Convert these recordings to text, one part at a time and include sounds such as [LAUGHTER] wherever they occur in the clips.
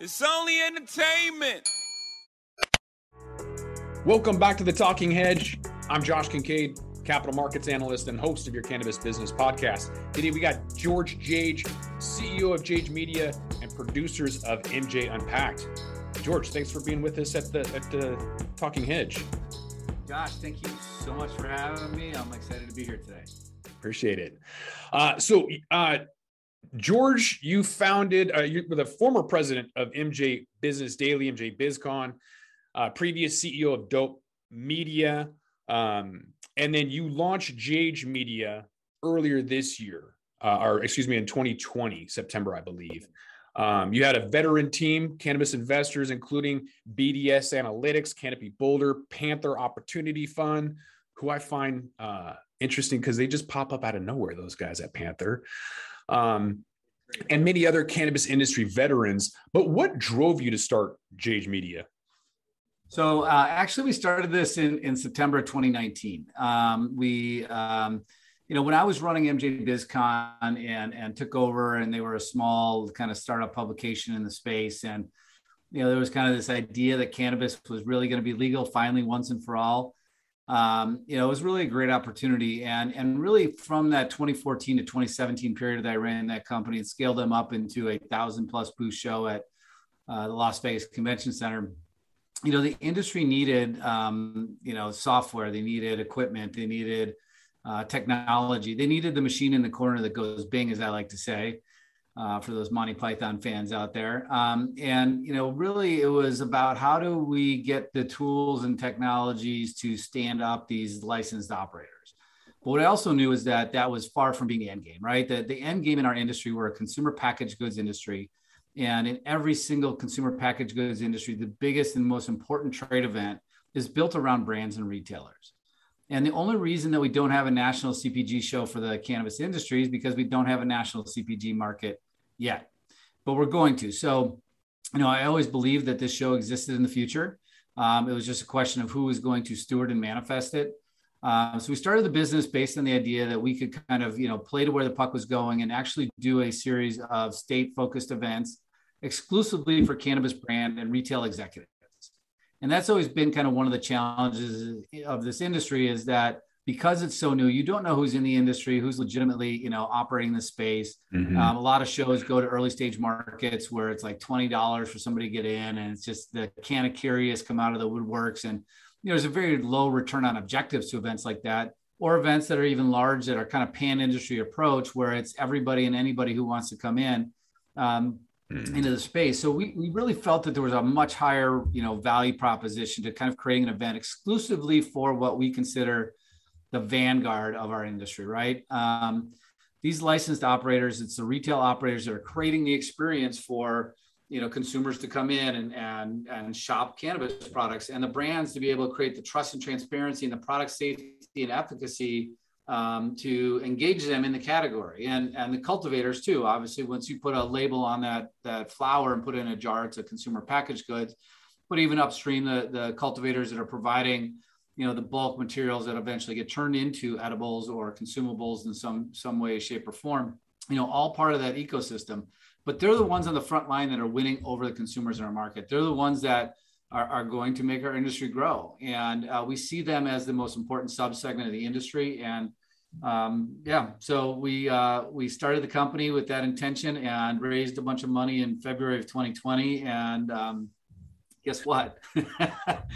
It's only entertainment. Welcome back to the Talking Hedge. I'm Josh Kincaid, capital markets analyst and host of your cannabis business podcast. Today we got George Jage, CEO of Jage Media and producers of MJ Unpacked. George, thanks for being with us at the at the Talking Hedge. Josh, thank you so much for having me. I'm excited to be here today. Appreciate it. Uh, so, uh, George, you founded, uh, you were the former president of MJ Business Daily, MJ BizCon, uh, previous CEO of Dope Media, um, and then you launched Jage Media earlier this year, uh, or excuse me, in 2020, September, I believe. Um, you had a veteran team, cannabis investors, including BDS Analytics, Canopy Boulder, Panther Opportunity Fund, who I find uh, interesting because they just pop up out of nowhere, those guys at Panther, um, and many other cannabis industry veterans. But what drove you to start Jage Media? So uh, actually, we started this in, in September 2019. Um, we um, you know, when I was running MJ BizCon and and took over, and they were a small kind of startup publication in the space, and you know, there was kind of this idea that cannabis was really going to be legal finally once and for all. Um, you know, it was really a great opportunity, and and really from that 2014 to 2017 period that I ran that company and scaled them up into a thousand plus booth show at uh, the Las Vegas Convention Center. You know, the industry needed, um, you know, software, they needed equipment, they needed uh, technology. They needed the machine in the corner that goes bing, as I like to say, uh, for those Monty Python fans out there. Um, and, you know, really it was about how do we get the tools and technologies to stand up these licensed operators. But what I also knew is that that was far from being the end game, right? That the end game in our industry, we're a consumer packaged goods industry. And in every single consumer packaged goods industry, the biggest and most important trade event is built around brands and retailers. And the only reason that we don't have a national CPG show for the cannabis industry is because we don't have a national CPG market yet, but we're going to. So, you know, I always believed that this show existed in the future. Um, it was just a question of who was going to steward and manifest it. Um, so we started the business based on the idea that we could kind of, you know, play to where the puck was going and actually do a series of state-focused events exclusively for cannabis brand and retail executives and that's always been kind of one of the challenges of this industry is that because it's so new you don't know who's in the industry who's legitimately you know operating the space mm-hmm. um, a lot of shows go to early stage markets where it's like $20 for somebody to get in and it's just the can of curious come out of the woodworks and you know there's a very low return on objectives to events like that or events that are even large that are kind of pan industry approach where it's everybody and anybody who wants to come in um, mm. into the space. So we, we really felt that there was a much higher, you know, value proposition to kind of creating an event exclusively for what we consider the vanguard of our industry, right? Um, these licensed operators, it's the retail operators that are creating the experience for you know consumers to come in and and and shop cannabis products and the brands to be able to create the trust and transparency and the product safety and efficacy um, to engage them in the category and and the cultivators too. Obviously, once you put a label on that that flower and put it in a jar, it's a consumer packaged goods. But even upstream, the the cultivators that are providing you know the bulk materials that eventually get turned into edibles or consumables in some some way shape or form you know all part of that ecosystem but they're the ones on the front line that are winning over the consumers in our market they're the ones that are, are going to make our industry grow. And uh, we see them as the most important subsegment of the industry. And um, yeah, so we uh, we started the company with that intention and raised a bunch of money in February of 2020. And um, guess what? [LAUGHS]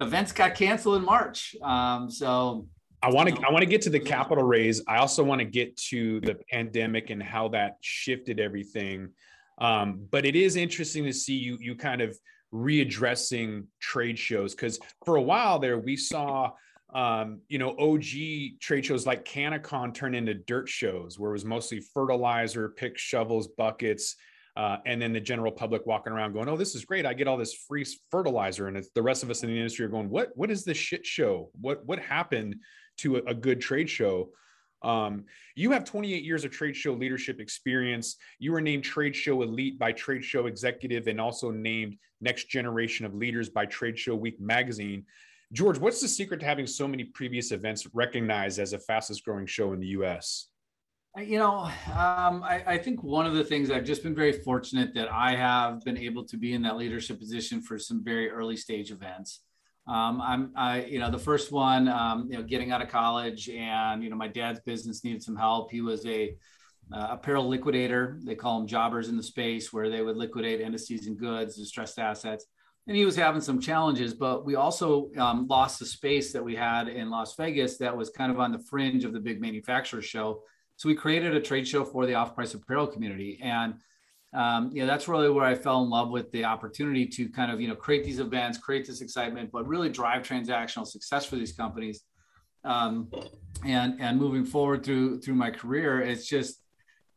Events got canceled in March. Um, so I want to I want to get to the capital raise. I also want to get to the pandemic and how that shifted everything. Um, but it is interesting to see you you kind of readdressing trade shows because for a while there we saw um, you know og trade shows like CannaCon turn into dirt shows where it was mostly fertilizer picks shovels buckets uh, and then the general public walking around going oh this is great i get all this free fertilizer and the rest of us in the industry are going what what is this shit show what what happened to a, a good trade show um, you have 28 years of trade show leadership experience. You were named Trade Show Elite by Trade Show Executive and also named Next Generation of Leaders by Trade Show Week magazine. George, what's the secret to having so many previous events recognized as the fastest growing show in the US? You know, um, I, I, think one of the things I've just been very fortunate that I have been able to be in that leadership position for some very early stage events. Um, I'm, I, you know, the first one, um, you know, getting out of college and, you know, my dad's business needed some help. He was a uh, apparel liquidator. They call them jobbers in the space where they would liquidate end of season goods, distressed assets. And he was having some challenges, but we also um, lost the space that we had in Las Vegas that was kind of on the fringe of the big manufacturer show. So we created a trade show for the off-price apparel community. And um, know, that's really where I fell in love with the opportunity to kind of, you know, create these events, create this excitement, but really drive transactional success for these companies. Um, and and moving forward through through my career, it's just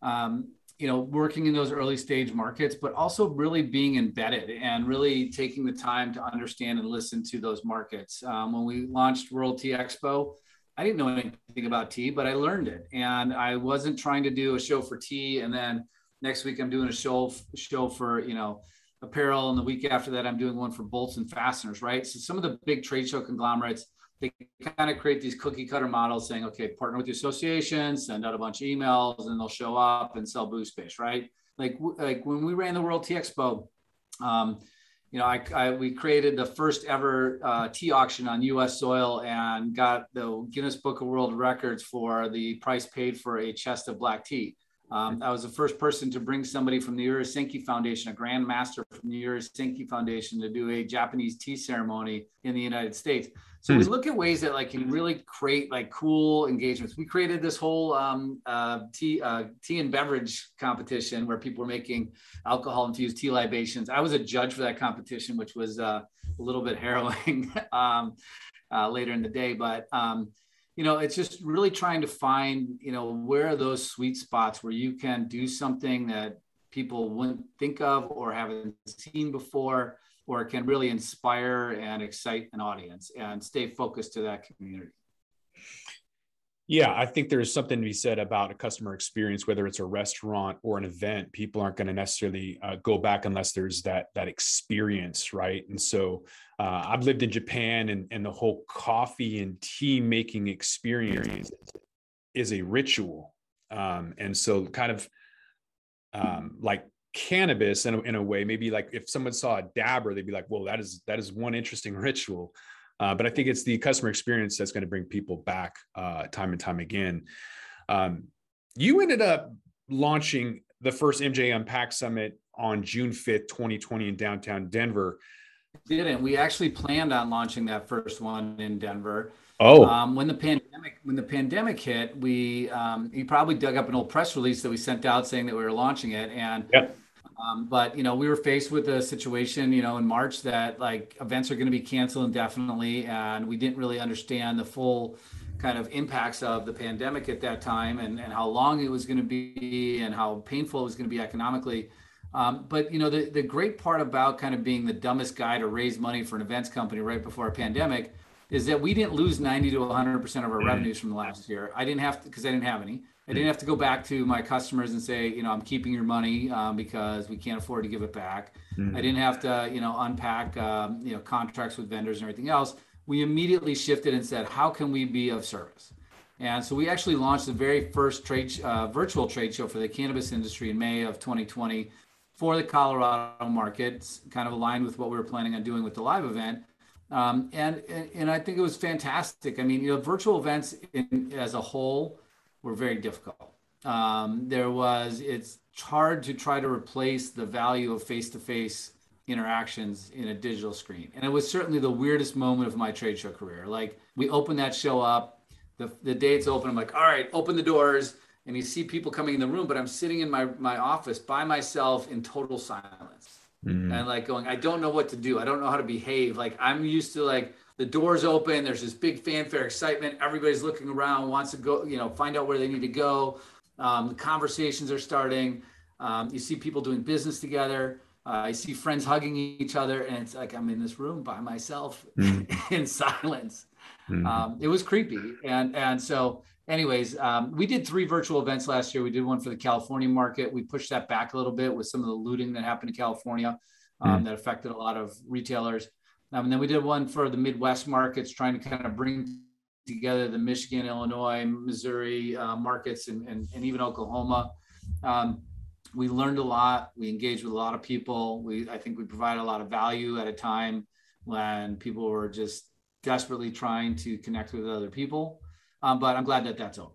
um, you know working in those early stage markets but also really being embedded and really taking the time to understand and listen to those markets um, when we launched world expo i didn't know anything about tea but i learned it. And i wasn't trying to do a show for tea. And then next week i'm doing a show show for you know apparel. And the week after that i'm doing one for bolts and fasteners right? So some of the big trade show conglomerates they kind of create these cookie cutter models saying, okay, partner with the association, send out a bunch of emails, and they'll show up and sell booth space, right? Like, like when we ran the World Tea Expo, um, you know, I, I, we created the first ever uh, tea auction on U.S. soil and got the Guinness Book of World Records for the price paid for a chest of black tea. Um, I was the first person to bring somebody from the Urasenke Foundation, a Grand Master from the Urasenke Foundation, to do a Japanese tea ceremony in the United States. So we hmm. look at ways that like can really create like cool engagements. We created this whole um, uh, tea uh, tea and beverage competition where people were making alcohol infused tea libations. I was a judge for that competition, which was uh, a little bit [LAUGHS] harrowing um, uh, later in the day. But um, you know, it's just really trying to find you know where are those sweet spots where you can do something that people wouldn't think of or haven't seen before or can really inspire and excite an audience and stay focused to that community. Yeah, I think there's something to be said about a customer experience, whether it's a restaurant or an event. People aren't going to necessarily uh, go back unless there's that that experience, right? And so, uh, I've lived in Japan, and and the whole coffee and tea making experience is a ritual, um, and so kind of um, like cannabis in a, in a way. Maybe like if someone saw a dabber they'd be like well that is that is one interesting [LAUGHS] ritual. Uh, but i think it's the customer experience that's going to bring people back uh, time and time again. Um, you ended up launching the first mj unpack summit on june 5th 2020 in downtown denver. Didn't. We actually planned on launching that first one in denver. Oh, um, when the pandemic when the pandemic hit, we um, you probably dug up an old press release that we sent out saying that we were launching it, and yep. Um, but you know, we were faced with a situation, you know, in March that like events are going to be canceled indefinitely, and we didn't really understand the full kind of impacts of the pandemic at that time, and, and how long it was going to be, and how painful it was going to be economically. Um, but you know, the the great part about kind of being the dumbest guy to raise money for an events company right before a pandemic is that we didn't lose 90 to 100 percent of our mm-hmm. revenues from the last year. I didn't have to because I didn't have any. I didn't have to go back to my customers and say, you know, I'm keeping your money um, because we can't afford to give it back. Mm-hmm. I didn't have to, you know, unpack, um, you know, contracts with vendors and everything else. We immediately shifted and said, how can we be of service? And so we actually launched the very first trade uh, virtual trade show for the cannabis industry in May of 2020 for the Colorado market, kind of aligned with what we were planning on doing with the live event. Um, and, and, and I think it was fantastic. I mean, you know, virtual events in, as a whole were very difficult. Um, there was, it's hard to try to replace the value of face to face interactions in a digital screen. And it was certainly the weirdest moment of my trade show career. Like, we opened that show up, the, the day it's open, I'm like, all right, open the doors. And you see people coming in the room, but I'm sitting in my, my office by myself in total silence. Mm-hmm. And like going, I don't know what to do. I don't know how to behave. Like I'm used to like the doors open there's this big fanfare excitement everybody's looking around wants to go you know find out where they need to go. Um, the conversations are starting. Um, you see people doing business together. Uh, i see friends hugging each other and it's like i'm in this room by myself mm. [LAUGHS] in silence. Mm. um, it was creepy and and so anyways um, we did three virtual events last year. We did one for the california market. We pushed that back a little bit with some of the looting that happened in california mm. that affected a lot of retailers um, and then we did one for the Midwest markets, trying to kind of bring together the Michigan, Illinois, Missouri uh, markets, and, and, and, even Oklahoma. Um, we learned a lot. We engaged with a lot of people. We, I think, we provided a lot of value at a time when people were just desperately trying to connect with other people. Um, but I'm glad that that's over.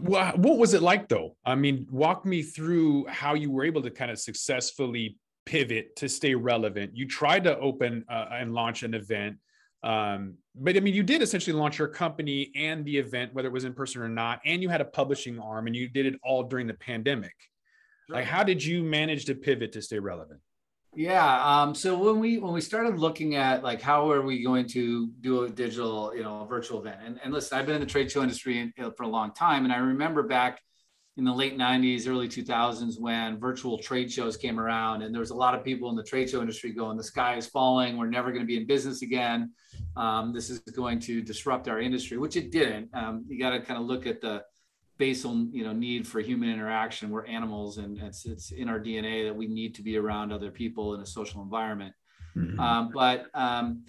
Well, what was it like though? I mean, walk me through how you were able to kind of successfully pivot to stay relevant. You tried to open uh, and launch an event, um, but I mean, you did essentially launch your company and the event, whether it was in person or not, and you had a publishing arm, and you did it all during the pandemic. Sure. Like, how did you manage to pivot to stay relevant? Yeah. Um, so when we when we started looking at like how are we going to do a digital, you know, virtual event, and, and listen, I've been in the trade show industry for a long time, and I remember back in the late 90s, early 2000s when virtual trade shows came around, and there was a lot of people in the trade show industry going, "The sky is falling. We're never going to be in business again. Um, this is going to disrupt our industry," which it didn't. Um, you got to kind of look at the basal you know need for human interaction we're animals and it's it's in our dna that we need to be around other people in a social environment mm-hmm. um, but um,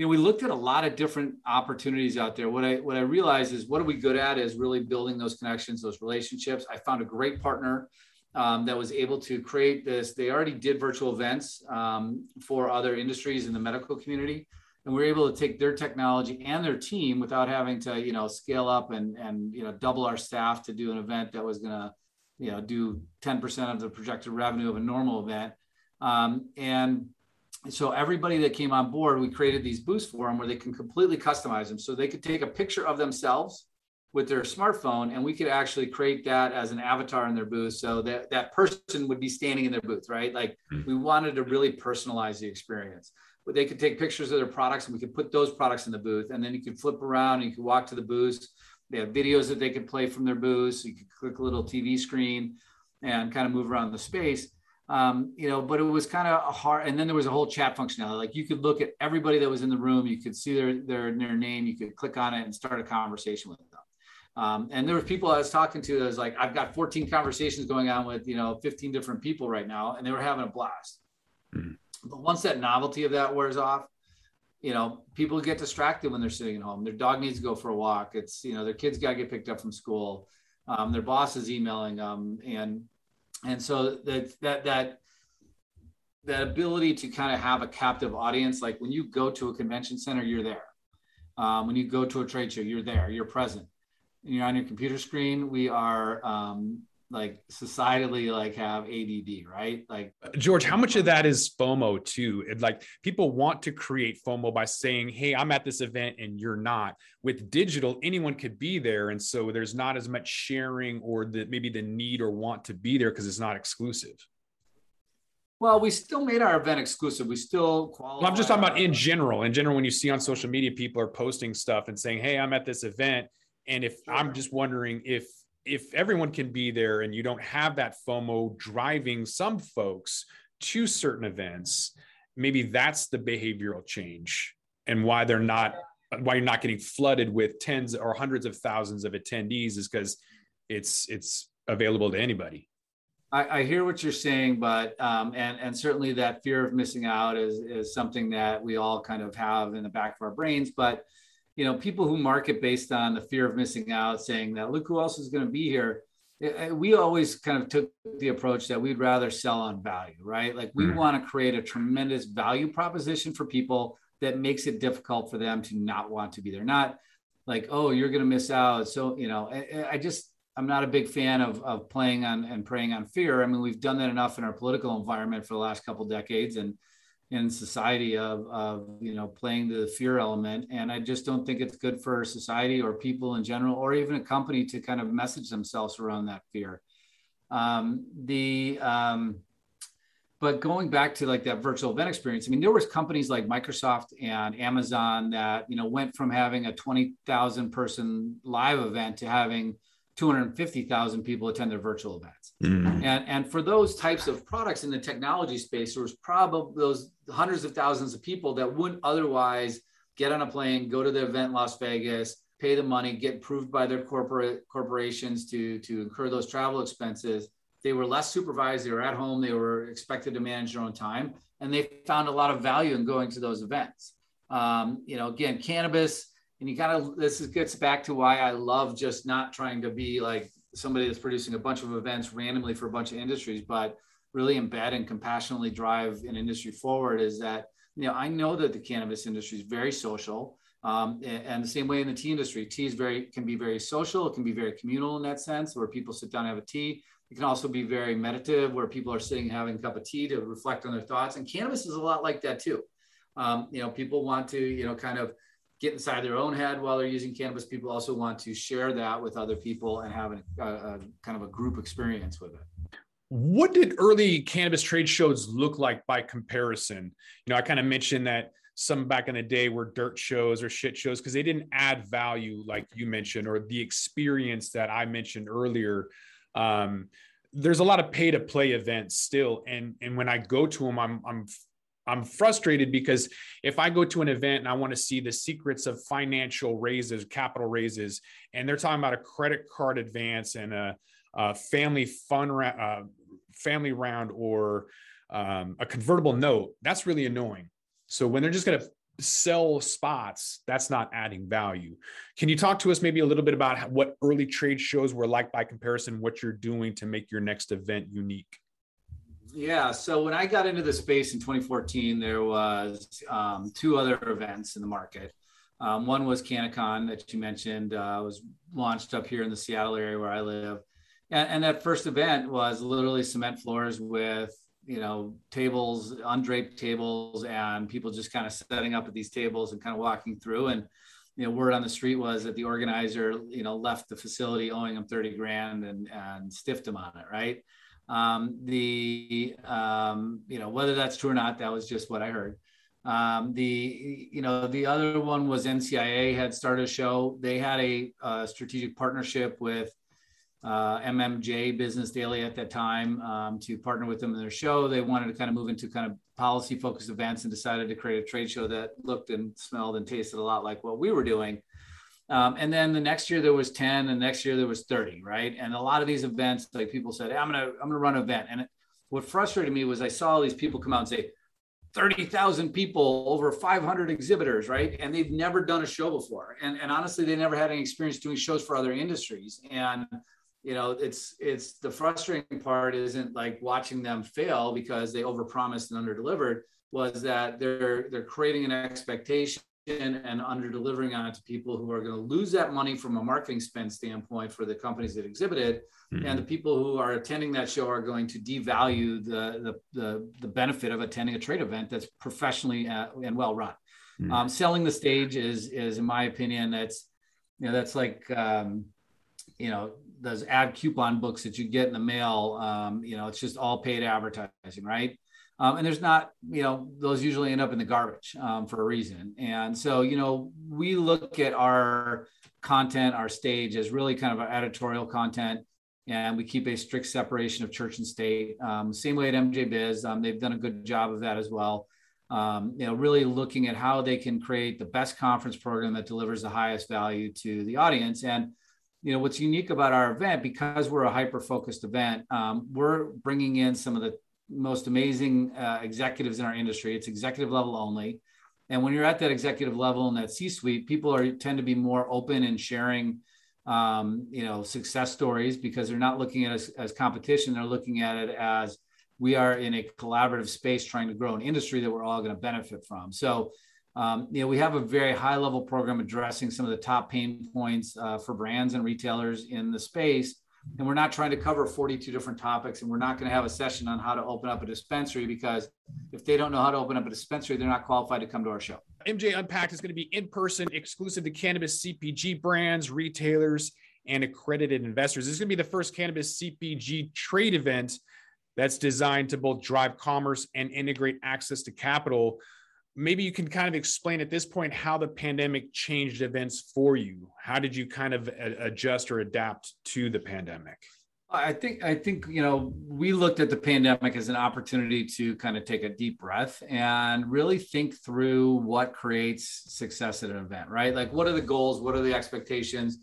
you know we looked at a lot of different opportunities out there. What i what i realized is what are we good at is really building those connections those relationships. I found a great partner um, that was able to create this. They already did virtual events um, for other industries in the medical community and we are able to take their technology and their team without having to you know scale up and and you know double our staff to do an event that was going to you know do 10% of the projected revenue of a normal event. Um, and so everybody that came on board we created these booths for them where they can completely customize them so they could take a picture of themselves with their smartphone and we could actually create that as an avatar in their booth so that that person would be standing in their booth right like hmm. we wanted to really personalize the experience but they could take pictures of their products and we could put those products in the booth. And then you could flip around and you could walk to the booth. They have videos that they could play from their booth. So you could click a little TV screen and kind of move around the space. Um, you know, but it was kind of hard. And then there was a whole chat functionality. Like you could look at everybody that was in the room. You could see their, their, their name. You could click on it and start a conversation with them. Um, and there were people I was talking to that was like, I've got 14 conversations going on with, you know, 15 different people right now, and they were having a blast. Mm-hmm. But once that novelty of that wears off, you know, people get distracted when they're sitting at home. Their dog needs to go for a walk. It's, you know, their kids got to get picked up from school. Um, their boss is emailing them. And, and so that, that, that, that ability to kind of have a captive audience, like when you go to a convention center, you're there. Um, when you go to a trade show, you're there, you're present. And you're on your computer screen. We are um, like societally like have ADD, right? Like George, how much of that is FOMO too? It, like people want to create FOMO by saying, "Hey, I'm at this event and you're not." With digital, anyone could be there, and so there's not as much sharing or the maybe the need or want to be there because it's not exclusive. Well, we still made our event exclusive. We still qualify. Well, I'm just talking about in general. In general, when you see on social media, people are posting stuff and saying, "Hey, I'm at this event," and if sure. I'm just wondering if if everyone can be there and you don't have that FOMO driving some folks to certain events, maybe that's the behavioral change and why they're not why you're not getting flooded with tens or hundreds of thousands of attendees is because it's it's available to anybody. I, I, hear what you're saying, but um, and and certainly that fear of missing out is is something that we all kind of have in the back of our brains. But you know, people who market based on the fear of missing out, saying that look who else is going to be here. We always kind of took the approach that we'd rather sell on value, right? Like we mm. want to create a tremendous value proposition for people that makes it difficult for them to not want to be there. Not like, oh, you're going to miss out. So, you know, I, I just, I'm not a big fan of, of playing on and preying on fear. I mean, we've done that enough in our political environment for the last couple decades. And, in society of, of you know playing the fear element. And i just don't think it's good for society or people in general or even a company to kind of message themselves around that fear. Um, the um, but going back to like that virtual event experience i mean there was companies like microsoft and amazon that you know went from having a 20000 person live event to having 250,000 people attend their virtual events. Mm-hmm. And, and for those types of products in the technology space, there was probably those hundreds of thousands of people that wouldn't otherwise get on a plane, go to the event in Las Vegas, pay the money, get approved by their corporate corporations to, to incur those travel expenses. They were less supervised. They were at home. They were expected to manage their own time. And they found a lot of value in going to those events. Um, you know, again, cannabis and you kind of this is, gets back to why I love just not trying to be like somebody that's producing a bunch of events randomly for a bunch of industries, but really embed and compassionately drive an industry forward. Is that you know I know that the cannabis industry is very social. Um, and, and, the same way in the tea industry, tea is very can be very social. It can be very communal in that sense, where people sit down and have a tea. It can also be very meditative, where people are sitting having a cup of tea to reflect on their thoughts. And cannabis is a lot like that too. Um, you know, people want to, you know, kind of get inside their own head while they're using cannabis. People also want to share that with other people and have a, a kind of a group experience with it. What did early cannabis trade shows look like by comparison? You know, I kind of mentioned that some back in the day were dirt shows or shit shows because they didn't add value like you mentioned or the experience that I mentioned earlier. Um, there's a lot of pay to play events still, and and when I go to them, I'm I'm I'm frustrated because if I go to an event and I want to see the secrets of financial raises, capital raises, and they're talking about a credit card advance and a, a family fun uh, family round or um, a convertible note, that's really annoying. So when they're just going to sell spots, that's not adding value. Can you talk to us maybe a little bit about what early trade shows were like by comparison, what you're doing to make your next event unique? Yeah. So when I got into the space in 2014, there was um, two other events in the market. Um, one was CannaCon that you mentioned uh, was launched up here in the Seattle area where I live, and, and that first event was literally cement floors with you know tables, undraped tables, and people just kind of setting up at these tables and kind of walking through. And you know, word on the street was that the organizer you know left the facility owing them 30 grand and and stiffed them on it, right? Um, the um, you know whether that's true or not, that was just what I heard. Um, the you know the other one was NCIA had started a show. They had a, a strategic partnership with uh, MMJ Business Daily at that time um, to partner with them in their show. They wanted to kind of move into kind of policy focused events and decided to create a trade show that looked and smelled and tasted a lot like what we were doing. Um, and then the next year there was 10 and next year there was 30, right? And a lot of these events, like people said, hey, I'm going to, I'm to run an event. And it, what frustrated me was I saw all these people come out and say 30,000 people over 500 exhibitors, right? And they've never done a show before. And, and honestly, they never had any experience doing shows for other industries. And, you know, it's, it's the frustrating part isn't like watching them fail because they overpromised and underdelivered was that they're, they're creating an expectation and under delivering on it to people who are going to lose that money from a marketing spend standpoint for the companies that exhibited mm-hmm. and the people who are attending that show are going to devalue the, the, the, the benefit of attending a trade event that's professionally uh, and well run mm-hmm. um, selling the stage is is in my opinion that's you know that's like um, you know those ad coupon books that you get in the mail um, you know it's just all paid advertising right um, and there's not, you know, those usually end up in the garbage um, for a reason. And so, you know, we look at our content, our stage as really kind of our editorial content, and we keep a strict separation of church and state. Um, same way at MJ Biz, um, they've done a good job of that as well. Um, you know, really looking at how they can create the best conference program that delivers the highest value to the audience. And you know what's unique about our event because we're a hyper focused event um, we're bringing in some of the most amazing uh, executives in our industry. It's executive level only. And when you're at that executive level in that C-suite, people are tend to be more open and sharing, um, you know, success stories because they're not looking at us as competition. They're looking at it as we are in a collaborative space trying to grow an industry that we're all going to benefit from. So, um, you know, we have a very high level program addressing some of the top pain points uh, for brands and retailers in the space and we're not trying to cover 42 different topics and we're not going to have a session on how to open up a dispensary because if they don't know how to open up a dispensary they're not qualified to come to our show. Mj unpacked is going to be in person exclusive to cannabis cpg brands retailers and accredited investors. This is going to be the first cannabis cpg trade event that's designed to both drive commerce and integrate access to capital maybe you can kind of explain at this point how the pandemic changed events for you. How did you kind of uh, adjust or adapt to the pandemic? I think I think you know we looked at the pandemic as an opportunity to kind of take a deep breath and really think through what creates success at an event, right? Like what are the goals, what are the expectations?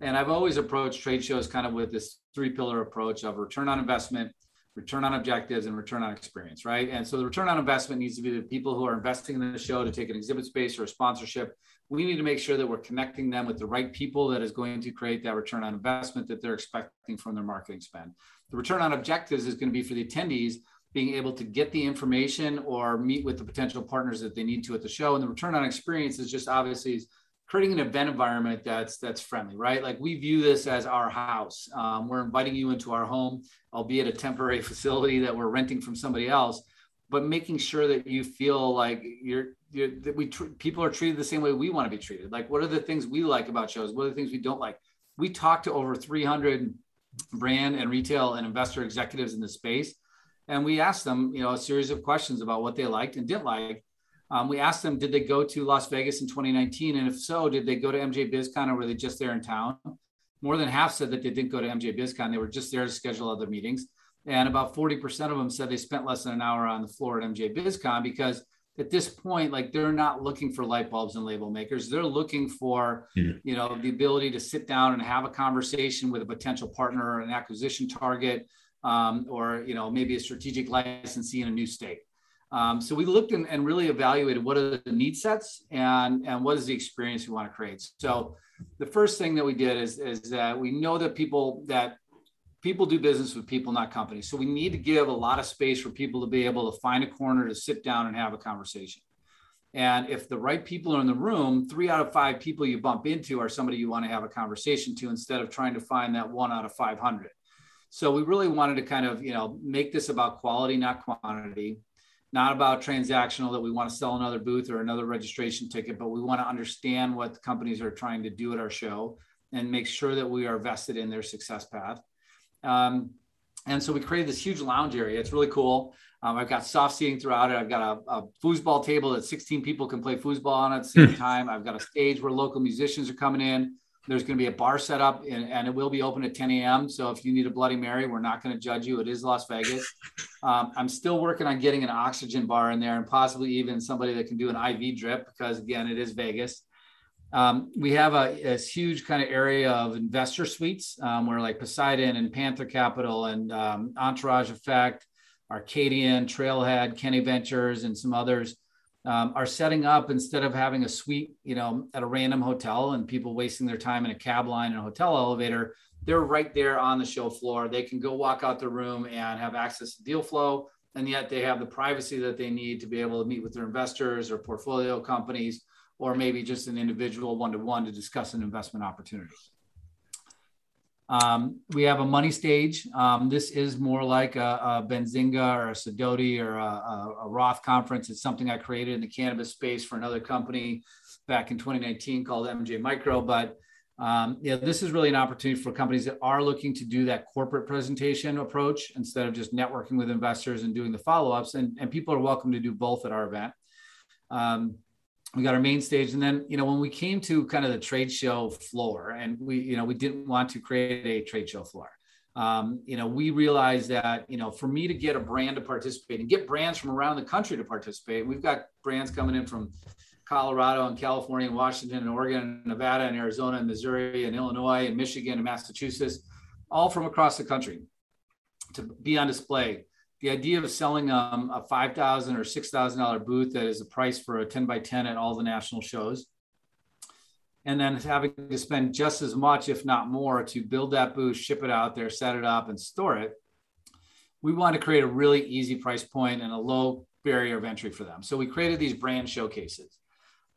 And I've always approached trade shows kind of with this three pillar approach of return on investment, return on objectives, and return on experience, right? And so the return on investment needs to be the people who are investing in the show to take an exhibit space or a sponsorship. We need to make sure that we're connecting them with the right people that is going to create that return on investment that they're expecting from their marketing spend. The return on objectives is going to be for the attendees being able to get the information or meet with the potential partners that they need to at the show. And the return on experience is just obviously creating an event environment that's that's friendly, right? Like we view this as our house. Um, we're inviting you into our home, albeit a temporary facility that we're renting from somebody else, but making sure that you feel like you're, you're that we tr- people are treated the same way we want to be treated. Like, what are the things we like about shows? What are the things we don't like? We talked to over 300 brand and retail and investor executives in the space, and we asked them, you know, a series of questions about what they liked and didn't like um, we asked them, did they go to Las Vegas in 2019? And if so, did they go to MJ BizCon or were they just there in town? More than half said that they didn't go to MJ BizCon. They were just there to schedule other meetings. And about 40% of them said they spent less than an hour on the floor at MJ BizCon because at this point, like they're not looking for light bulbs and label makers. They're looking for, yeah. you know, the ability to sit down and have a conversation with a potential partner or an acquisition target, um, or you know, maybe a strategic licensee in a new state. Um, so we looked and, really evaluated what are the need sets and, and what is the experience we want to create. So the first thing that we did is, is that we know that people that people do business with people, not companies. So we need to give a lot of space for people to be able to find a corner to sit down and have a conversation. And if the right people are in the room, three out of five people you bump into are somebody you want to have a conversation to instead of trying to find that one out of 500. So we really wanted to kind of, you know, make this about quality, not quantity not about transactional that we want to sell another booth or another registration ticket, but we want to understand what companies are trying to do at our show and make sure that we are vested in their success path. Um, and so we created this huge lounge area. It's really cool. Um, I've got soft seating throughout it. I've got a, a, foosball table that 16 people can play foosball on at the same [LAUGHS] time. I've got a stage where local musicians are coming in. There's going to be a bar set up and, and, it will be open at 10 a.m. So if you need a Bloody Mary, we're not going to judge you. It is Las Vegas. [LAUGHS] Um, I'm still working on getting an oxygen bar in there and possibly even somebody that can do an IV drip because, again, it is Vegas. Um, we have a, a, huge kind of area of investor suites um, where like Poseidon and Panther Capital and um, Entourage Effect, Arcadian, Trailhead, Kenny Ventures, and some others um, are setting up instead of having a suite, you know, at a random hotel and people wasting their time in a cab line and a hotel elevator. They're right there on the show floor. They can go walk out the room and have access to deal flow, and yet they have the privacy that they need to be able to meet with their investors or portfolio companies, or maybe just an individual one to one to discuss an investment opportunity. Um, we have a money stage. Um, this is more like a, a, Benzinga or a Sidoti or a, a, a, Roth conference. It's something I created in the cannabis space for another company back in 2019 called MJ Micro. But um, yeah, this is really an opportunity for companies that are looking to do that corporate presentation approach instead of just networking with investors and doing the follow-ups. And, and people are welcome to do both at our event. Um, we got our main stage and then you know when we came to kind of the trade show floor and we you know we didn't want to create a trade show floor um, you know we realized that you know for me to get a brand to participate and get brands from around the country to participate we've got brands coming in from colorado and california and washington and oregon and nevada and arizona and missouri and illinois and michigan and massachusetts all from across the country to be on display the idea of selling um, a five thousand or six thousand dollar booth that is a price for a ten by ten at all the national shows, and then having to spend just as much, if not more, to build that booth, ship it out there, set it up, and store it. We want to create a really easy price point and a low barrier of entry for them. So we created these brand showcases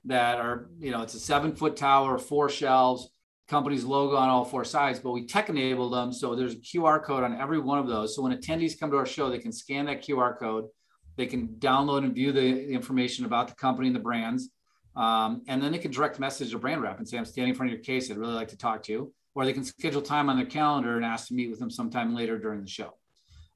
that are, you know, it's a seven foot tower, four shelves company's logo on all four sides, but we tech enabled them. So there's a QR code on every one of those. So when attendees come to our show, they can scan that QR code, they can download and view the information about the company and the brands. Um, and then they can direct message a brand rep and say, I'm standing in front of your case. I'd really like to talk to you. Or they can schedule time on their calendar and ask to meet with them sometime later during the show.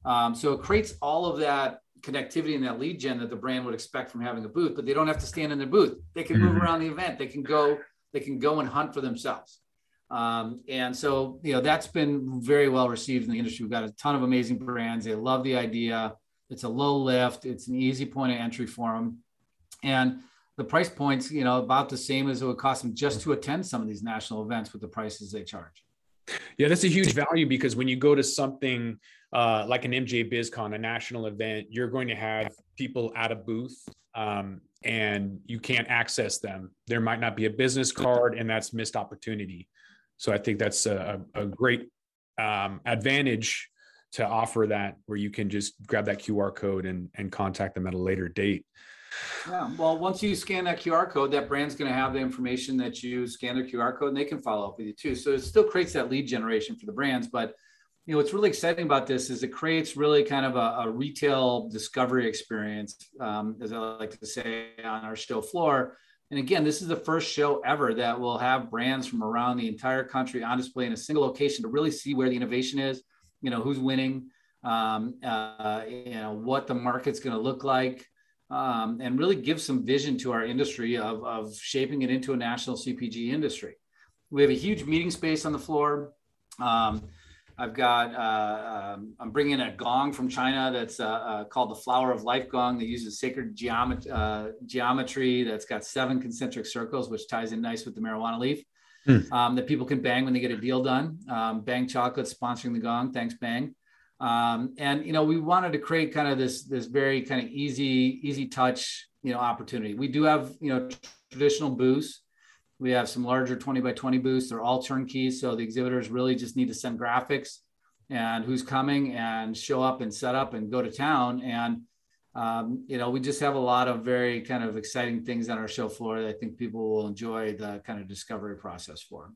Um, so it creates all of that connectivity and that lead gen that the brand would expect from having a booth, but they don't have to stand in their booth. They can move mm-hmm. around the event. They can go, they can go and hunt for themselves. Um, and so, you know, that's been very well received in the industry. We've got a ton of amazing brands. They love the idea. It's a low lift. It's an easy point of entry for them. And the price points, you know, about the same as it would cost them just to attend some of these national events with the prices they charge. Yeah, that's a huge value because when you go to something uh, like an MJ BizCon, a national event, you're going to have people at a booth um, and you can't access them. There might not be a business card, and that's missed opportunity. So I think that's a, a great um, advantage to offer that where you can just grab that QR code and, and contact them at a later date. Yeah. Well, once you scan that QR code, that brand's going to have the information that you scan their QR code and they can follow up with you too. So it still creates that lead generation for the brands. But, you know, what's really exciting about this is it creates really kind of a, a retail discovery experience, um, as I like to say on our show floor. And again, this is the first show ever that will have brands from around the entire country on display in a single location to really see where the innovation is, you know, who's winning, um, uh, you know, what the market's going to look like um, and really give some vision to our industry of, of shaping it into a national CPG industry. We have a huge meeting space on the floor. Um, I've got, uh, um, I'm bringing a gong from China that's uh, uh, called the Flower of Life gong that uses sacred geomet- uh, geometry that's got seven concentric circles, which ties in nice with the marijuana leaf. Mm. Um, that people can bang when they get a deal done. Um, Bhang Chocolate sponsoring the gong. Thanks, Bhang. Um, and you know, we wanted to create kind of this this very kind of easy easy touch you know opportunity. We do have you know traditional booths. We have some larger 20 by 20 booths. They're all turnkey, so the exhibitors really just need to send graphics and who's coming and show up and set up and go to town. And um, you know, we just have a lot of very kind of exciting things on our show floor that I think people will enjoy the kind of discovery process for.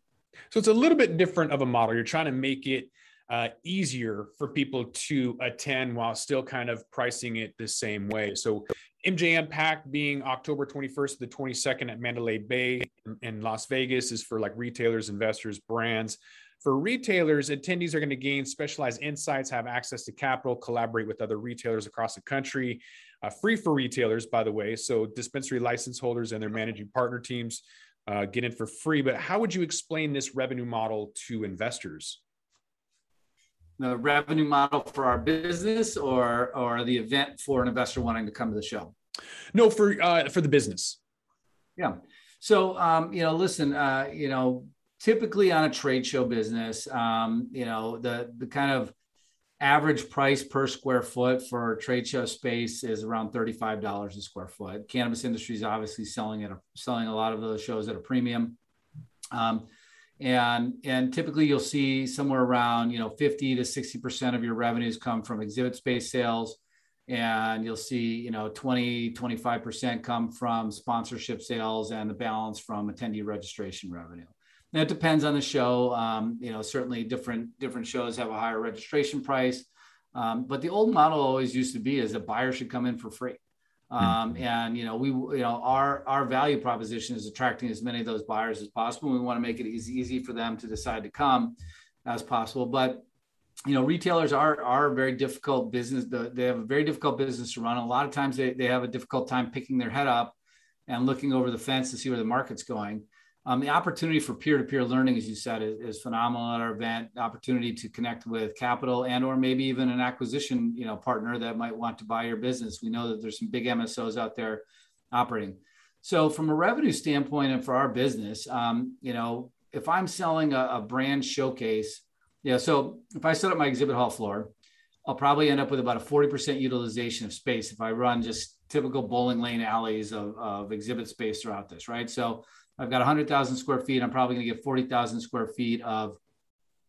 So it's a little bit different of a model. You're trying to make it uh, easier for people to attend while still kind of pricing it the same way. So MJ Unpacked being October 21st to the 22nd at Mandalay Bay in Las Vegas is for like retailers, investors, brands. For retailers, attendees are going to gain specialized insights, have access to capital, collaborate with other retailers across the country. Uh, free for retailers, by the way. So dispensary license holders and their managing partner teams uh, get in for free. But how would you explain this revenue model to investors? The revenue model for our business or or the event for an investor wanting to come to the show? No, for uh, for the business. Yeah. So um, you know, listen, uh, you know, typically on a trade show business, um, you know, the the kind of average price per square foot for trade show space is around $35 a square foot. Cannabis industry is obviously selling at a, selling a lot of those shows at a premium. Um, and and typically you'll see somewhere around you know 50 to 60 percent of your revenues come from exhibit space sales. And you'll see you know 20 25 percent come from sponsorship sales and the balance from attendee registration revenue. Now it depends on the show. Um, you know certainly different different shows have a higher registration price. Um, but the old model always used to be is a buyer should come in for free um, mm-hmm. and you know, we you know our our value proposition is attracting as many of those buyers as possible. We want to make it as easy for them to decide to come as possible. But you know, retailers are are a very difficult business. They have a very difficult business to run. A lot of times they, they have a difficult time picking their head up and looking over the fence to see where the market's going. Um, the opportunity for peer-to-peer learning, as you said, is, is, phenomenal at our event. Opportunity to connect with capital and or maybe even an acquisition, you know, partner that might want to buy your business. We know that there's some big MSOs out there operating. So from a revenue standpoint and for our business, um, you know, if I'm selling a, a brand showcase, yeah. So if I set up my exhibit hall floor, I'll probably end up with about a 40% utilization of space if I run just typical bowling lane alleys of, of exhibit space throughout this, right? So I've got 100,000 square feet. I'm probably going to get 40,000 square feet of,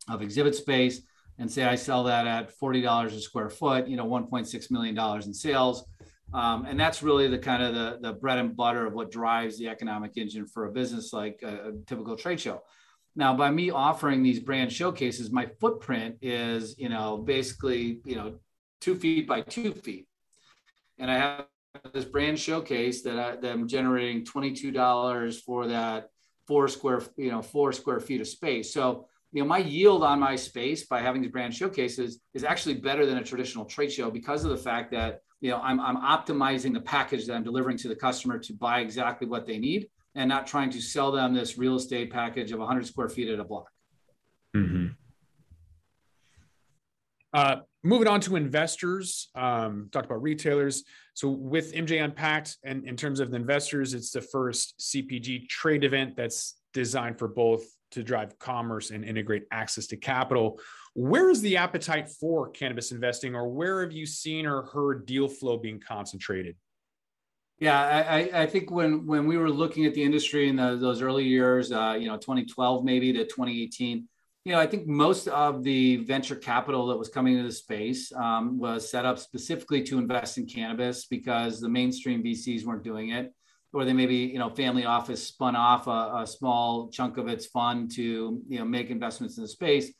of exhibit space. And say I sell that at $40 a square foot, you know, $1.6 million in sales. Um, and that's really the kind of the, the bread and butter of what drives the economic engine for a business like a, a typical trade show. Now, by me offering these brand showcases, my footprint is, you know, basically, you know, two feet by two feet. And I have this brand showcase that, I, that I'm generating $22 for that four square, you know, four square feet of space. So, you know, my yield on my space by having these brand showcases is actually better than a traditional trade show because of the fact that, you know, I'm, I'm optimizing the package that I'm delivering to the customer to buy exactly what they need and not trying to sell them this real estate package of 100 square feet at a block. Mm-hmm. Uh, moving on to investors, um, talked about retailers. So with MJ Unpacked, and in terms of the investors, it's the first CPG trade event that's designed for both to drive commerce and integrate access to capital. Where is the appetite for cannabis investing, or where have you seen or heard deal flow being concentrated? Yeah, I, I think when when we were looking at the industry in the, those early years, uh, you know, 2012 maybe to 2018, you know, I think most of the venture capital that was coming into the space um, was set up specifically to invest in cannabis because the mainstream VCs weren't doing it, or they maybe you know family office spun off a, a small chunk of its fund to you know make investments in the space.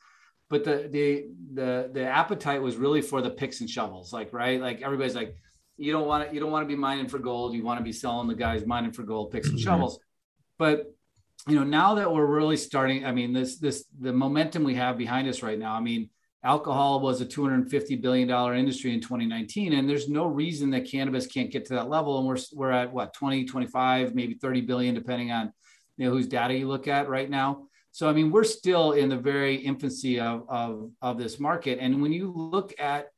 But the the the the appetite was really for the picks and shovels like right? Like everybody's like you don't want to you don't want to be mining for gold. You want to be selling the guys mining for gold picks and mm-hmm. shovels. But you know now that we're really starting i mean this this the momentum we have behind us right now i mean alcohol was a 250 billion dollar industry in 2019 and there's no reason that cannabis can't get to that level. And we're we're at what 20 25 maybe 30 billion depending on you know whose data you look at right now. So i mean we're still in the very infancy of of, of this market. And when you look at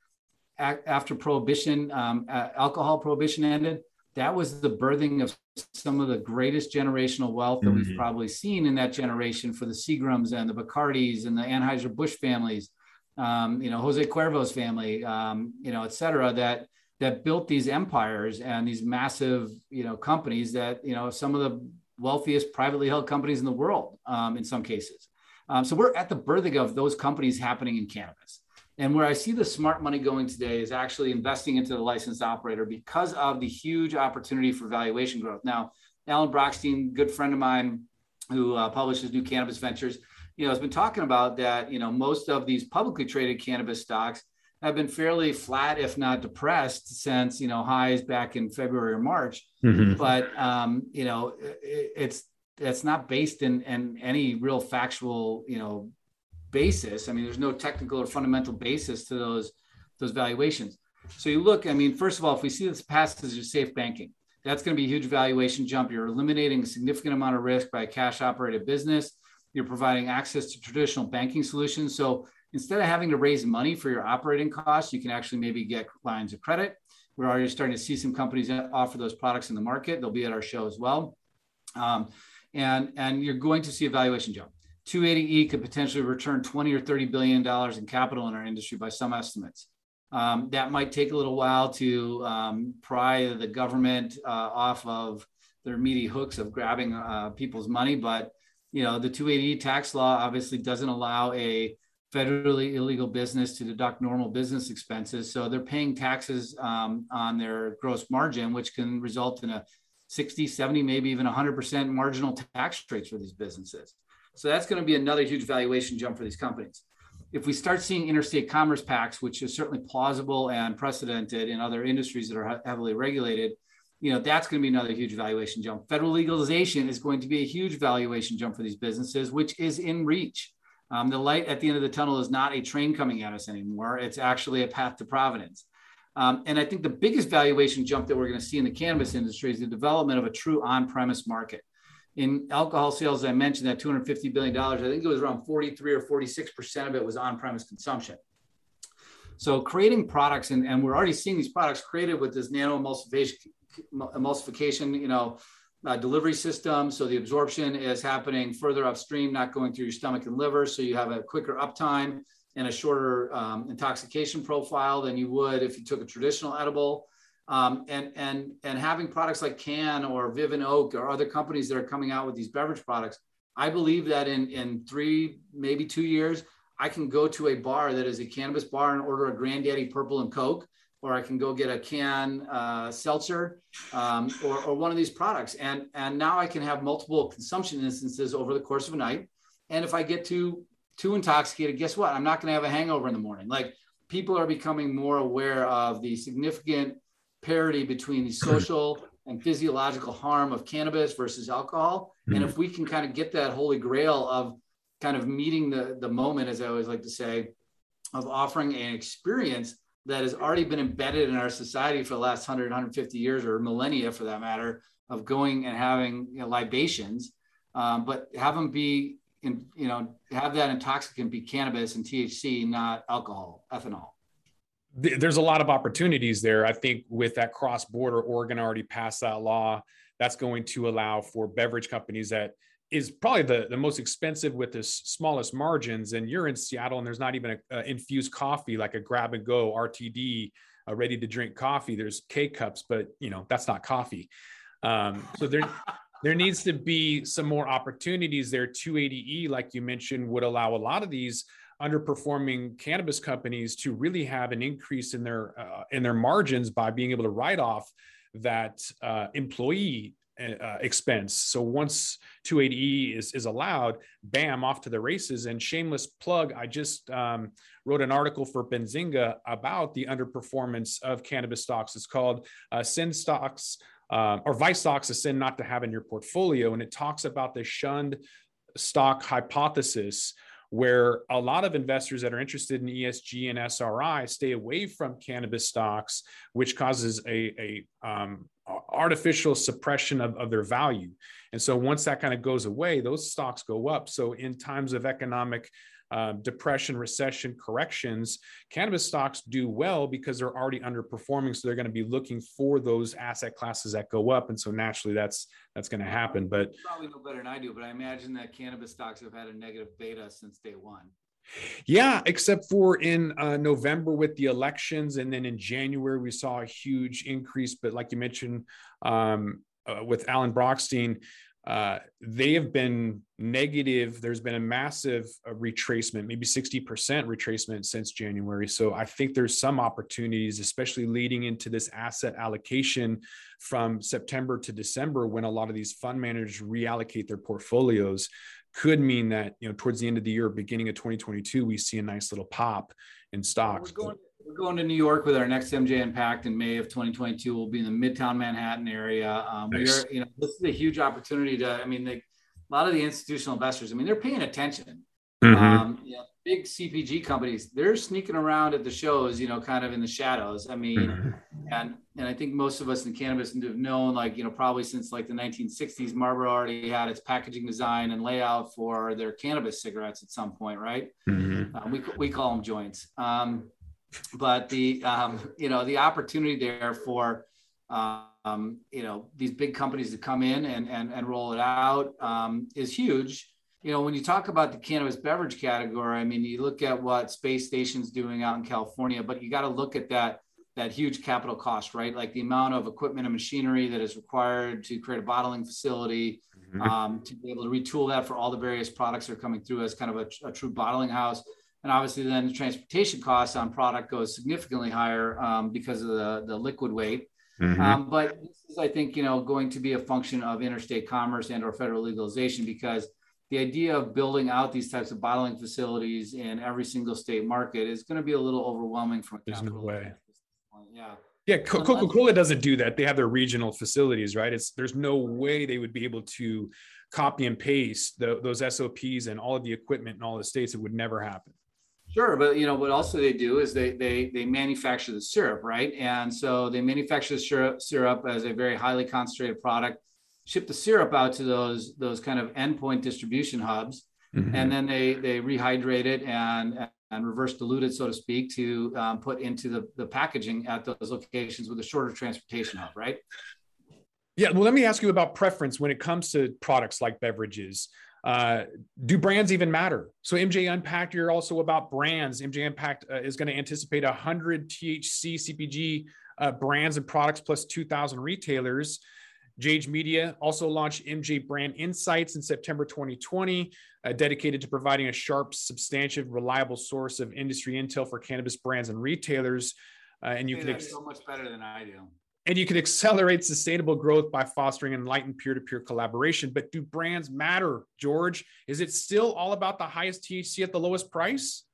after prohibition, um, alcohol prohibition ended, that was the birthing of some of the greatest generational wealth that mm-hmm. we've probably seen in that generation for the Seagrams and the Bacardis and the Anheuser-Busch families, um, you know, Jose Cuervo's family, um, you know, et cetera, that, that built these empires and these massive, you know, companies that, you know, some of the wealthiest privately held companies in the world um, in some cases. Um, so we're at the birthing of those companies happening in cannabis. And where I see the smart money going today is actually investing into the licensed operator because of the huge opportunity for valuation growth. Now, Alan Brochstein, good friend of mine who uh, publishes New Cannabis Ventures, you know, has been talking about that, you know, most of these publicly traded cannabis stocks have been fairly flat, if not depressed, since you know highs back in February or March. Mm-hmm. But um, you know, it, it's it's not based in, in any real factual you know basis. I mean, there's no technical or fundamental basis to those those valuations. So you look, I mean, first of all, if we see this pass as your safe banking, that's going to be a huge valuation jump. You're eliminating a significant amount of risk by a cash operated business. You're providing access to traditional banking solutions. So instead of having to raise money for your operating costs, you can actually maybe get lines of credit. We're already starting to see some companies offer those products in the market. They'll be at our show as well. Um, and, and you're going to see a valuation jump. 280E could potentially return 20 or 30 billion dollars in capital in our industry by some estimates. Um, that might take a little while to um, pry the government uh, off of their meaty hooks of grabbing uh, people's money, but you know the 280E tax law obviously doesn't allow a federally illegal business to deduct normal business expenses, so they're paying taxes um, on their gross margin, which can result in a 60, 70, maybe even 100% marginal tax rates for these businesses. So that's going to be another huge valuation jump for these companies. If we start seeing interstate commerce pacts, which is certainly plausible and precedented in other industries that are heavily regulated, you know that's going to be another huge valuation jump. Federal legalization is going to be a huge valuation jump for these businesses, which is in reach. Um, the light at the end of the tunnel is not a train coming at us anymore; it's actually a path to providence. Um, and I think the biggest valuation jump that we're going to see in the cannabis industry is the development of a true on-premise market in alcohol sales, I mentioned that $250 billion, I think it was around 43 or 46% of it was on premise consumption. So creating products, and, and we're already seeing these products created with this nano emulsification, emulsification you know, uh, delivery system. So the absorption is happening further upstream, not going through your stomach and liver. So you have a quicker uptime and a shorter um, intoxication profile than you would if you took a traditional edible. Um, and and and having products like Cann or Vivin Oak or other companies that are coming out with these beverage products, I believe that in in three maybe two years, I can go to a bar that is a cannabis bar and order a Granddaddy Purple and Coke, or I can go get a can uh, seltzer um, or, or one of these products, and and now I can have multiple consumption instances over the course of a night. And if I get too too intoxicated, guess what? I'm not going to have a hangover in the morning. Like people are becoming more aware of the significant parity between the social and physiological harm of cannabis versus alcohol. Mm-hmm. And if we can kind of get that holy grail of kind of meeting the, the moment, as I always like to say, of offering an experience that has already been embedded in our society for the last 100, 150 years or millennia for that matter, of going and having you know, libations, um, but have them be, in, you know, have that intoxicant be cannabis and THC, not alcohol, ethanol there's a lot of opportunities there. I think with that cross border, Oregon already passed that law. That's going to allow for beverage companies that is probably the, the most expensive with the smallest margins. And you're in Seattle and there's not even a, infused coffee like a grab and go RTD, a ready to drink coffee. There's K cups, but you know, that's not coffee. Um, so there, there needs to be some more opportunities there. 280E, like you mentioned, would allow a lot of these underperforming cannabis companies to really have an increase in their uh, in their margins by being able to write off that uh, employee uh, expense. So once 280E is, is allowed, bam, off to the races. And shameless plug, I just um, wrote an article for Benzinga about the underperformance of cannabis stocks. It's called uh, Sin Stocks uh, or Vice Stocks, a Sin Not to Have in Your Portfolio. And it talks about the shunned stock hypothesis where a lot of investors that are interested in ESG and SRI stay away from cannabis stocks, which causes a, a um, artificial suppression of, of their value. And so once that kind of goes away, those stocks go up. So in times of economic uh, depression, recession, corrections, cannabis stocks do well because they're already underperforming. So they're going to be looking for those asset classes that go up, and so naturally that's that's going to happen. But you probably know better than I do, but I imagine that cannabis stocks have had a negative beta since day one. Yeah, except for in uh, November with the elections, and then in January we saw a huge increase. But like you mentioned um, uh, with Alan Brochstein, uh, they have been negative. There's been a massive uh, retracement, maybe 60% retracement since January. So I think there's some opportunities, especially leading into this asset allocation from September to December, when a lot of these fund managers reallocate their portfolios could mean that you know towards the end of the year, beginning of 2022, we see a nice little pop in stocks. Going, we're going to New York with our next MJ Unpacked in May of 2022. We'll be in the Midtown Manhattan area. Um, nice. We are, you know, this is a huge opportunity to. I mean, they, a lot of the institutional investors. I mean, they're paying attention. Mm-hmm. Um, you know, big CPG companies, they're sneaking around at the shows, you know, kind of in the shadows. I mean, mm-hmm. and and I think most of us in cannabis have known, like, you know, probably since like the 1960s, Marlboro already had its packaging design and layout for their cannabis cigarettes at some point, right? Mm-hmm. Uh, we we call them joints. Um, but the um, you know the opportunity there for um, you know these big companies to come in and and, and roll it out um, is huge you know, when you talk about the cannabis beverage category, I mean, you look at what Space Station's doing out in California, but you got to look at that that huge capital cost, right? Like the amount of equipment and machinery that is required to create a bottling facility, mm-hmm. um, to be able to retool that for all the various products that are coming through as kind of a, a true bottling house. And obviously, then the transportation costs on product goes significantly higher um, because of the, the liquid weight. Mm-hmm. Um, but this is, I think, you know, going to be a function of interstate commerce and or federal legalization because the idea of building out these types of bottling facilities in every single state market is going to be a little overwhelming from a There's no way. Yeah. Yeah, Coca Cola doesn't do that. They have their regional facilities, right? It's there's no way they would be able to copy and paste the, those SOPs and all of the equipment in all the states. It would never happen. Sure, but you know what also they do is they they they manufacture the syrup, right? And so they manufacture the syrup, syrup as a very highly concentrated product ship the syrup out to those those kind of endpoint distribution hubs, mm-hmm. and then they they rehydrate it and and reverse dilute it, so to speak, to um, put into the, the packaging at those locations with a shorter transportation hub, right? Yeah. Well, let me ask you about preference when it comes to products like beverages. Uh, do brands even matter? So MJ Unpacked, you're also about brands. MJ Unpacked uh, is going to anticipate 100 THC CPG uh, brands and products plus 2,000 retailers. Jage Media also launched MJ Brand Insights in September 2020, uh, dedicated to providing a sharp, substantive, reliable source of industry intel for cannabis brands and retailers. Uh, and you can ex- so much better than I do. And you can accelerate sustainable growth by fostering enlightened peer-to-peer collaboration. But do brands matter, George? Is it still all about the highest THC at the lowest price?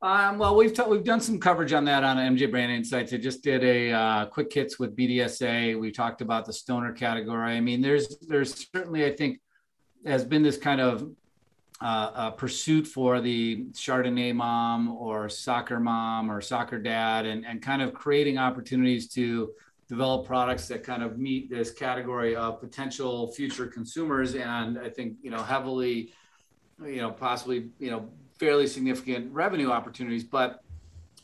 Um, well, we've we've done some coverage on that on MJ Brand Insights. I just did a uh, quick hits with BDSA. We talked about the stoner category. I mean, there's there's certainly I think has been this kind of uh, pursuit for the Chardonnay mom or soccer mom or soccer dad, and and kind of creating opportunities to develop products that kind of meet this category of potential future consumers. And I think you know heavily, you know, possibly you know fairly significant revenue opportunities. But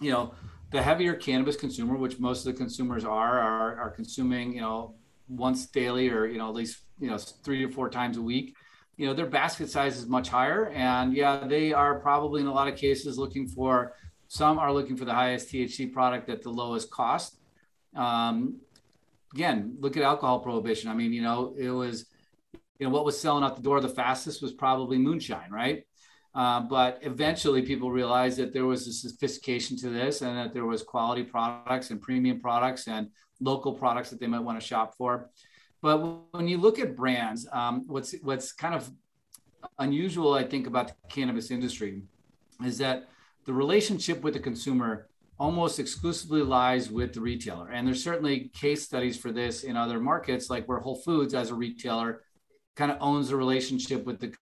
you know, the heavier cannabis consumer, which most of the consumers are, are, are consuming, you know, once daily or you know at least you know three to four times a week. you know, their basket size is much higher. And yeah, they are probably in a lot of cases looking for, some are looking for the highest THC product at the lowest cost. Um, again, look at alcohol prohibition. I mean, you know, it was, you know, what was selling out the door the fastest was probably moonshine, right? Uh, but eventually people realized that there was a sophistication to this and that there was quality products and premium products and local products that they might want to shop for. But when you look at brands, um, what's what's kind of unusual, I think, about the cannabis industry is that the relationship with the consumer almost exclusively lies with the retailer. And there's certainly case studies for this in other markets, like where Whole Foods, as a retailer, kind of owns the relationship with the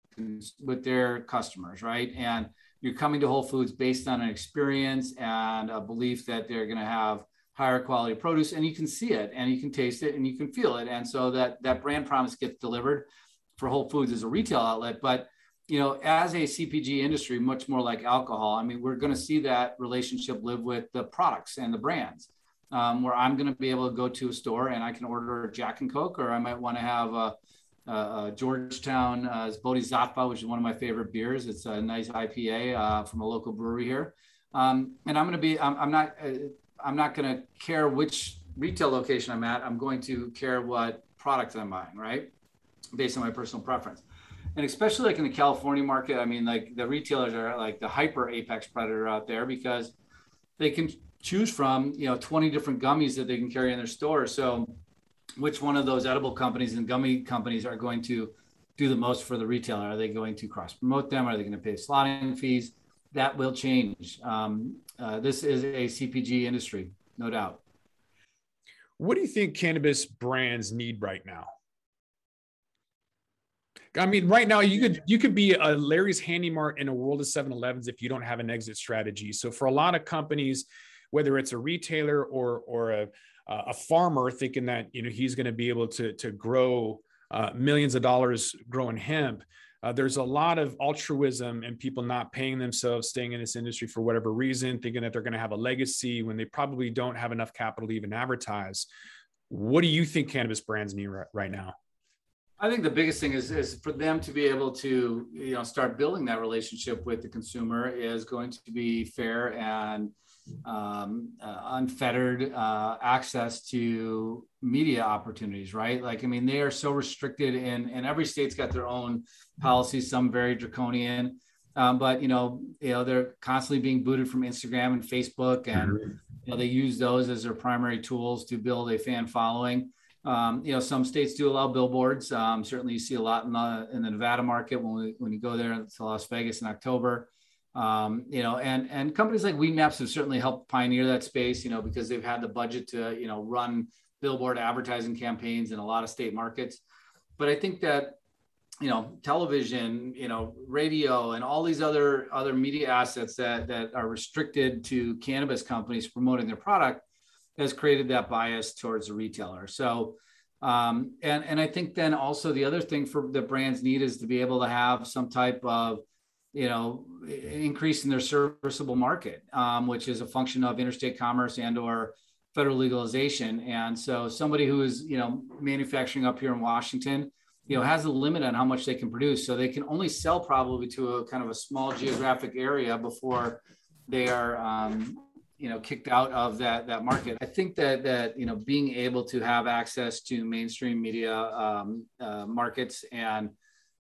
with their customers, right? And you're coming to Whole Foods based on an experience and a belief that they're going to have higher quality produce, and you can see it, and you can taste it, and you can feel it, and so that that brand promise gets delivered for Whole Foods as a retail outlet, but you know, as a CPG industry, much more like alcohol, I mean, we're going to see that relationship live with the products and the brands, um, where I'm going to be able to go to a store and I can order Jack and Coke, or I might want to have a uh, Georgetown uh, Bodhizafa, which is one of my favorite beers. It's a nice IPA uh, from a local brewery here. Um, and I'm going to be, I'm, I'm not, uh, I'm not going to care which retail location I'm at. I'm going to care what product I'm buying, right? Based on my personal preference. And especially like in the California market, I mean, like the retailers are like the hyper apex predator out there because they can choose from, you know, 20 different gummies that they can carry in their store. So which one of those edible companies and gummy companies are going to do the most for the retailer? Are they going to cross promote them? Are they going to pay slotting fees? That will change. Um, uh, this is a CPG industry, no doubt. What do you think cannabis brands need right now? I mean, right now you could you could be a Larry's Handy Mart in a world of 7-Elevens if you don't have an exit strategy. So for a lot of companies, whether it's a retailer or or a a farmer thinking that you know he's going to be able to to grow uh, millions of dollars growing hemp. Uh, there's a lot of altruism and people not paying themselves, staying in this industry for whatever reason, thinking that they're going to have a legacy when they probably don't have enough capital to even advertise. What do you think cannabis brands need right, right now? I think the biggest thing is, is for them to be able to, you know, start building that relationship with the consumer is going to be fair and um, uh, unfettered uh, access to media opportunities, right? Like, I mean, they are so restricted, and and every state's got their own policies, some very draconian. Um, but you know, you know, they're constantly being booted from Instagram and Facebook, and mm-hmm. you know, they use those as their primary tools to build a fan following. Um, you know, some states do allow billboards. Um, certainly, you see a lot in the in the Nevada market when we, when you go there to Las Vegas in October um, you know, and and companies like Weedmaps have certainly helped pioneer that space, you know, because they've had the budget to, you know, run billboard advertising campaigns in a lot of state markets. But I think that, you know, television, you know, radio, and all these other other media assets that that are restricted to cannabis companies promoting their product has created that bias towards the retailer. So. Um, and and I think then also the other thing for the brands need is to be able to have some type of you know, increasing their serviceable market, um, which is a function of interstate commerce and or federal legalization. And so somebody who is, you know, manufacturing up here in Washington, you know, has a limit on how much they can produce. So they can only sell probably to a kind of a small geographic area before they are, um, you know, kicked out of that that market. I think that that you know, being able to have access to mainstream media um, uh, markets and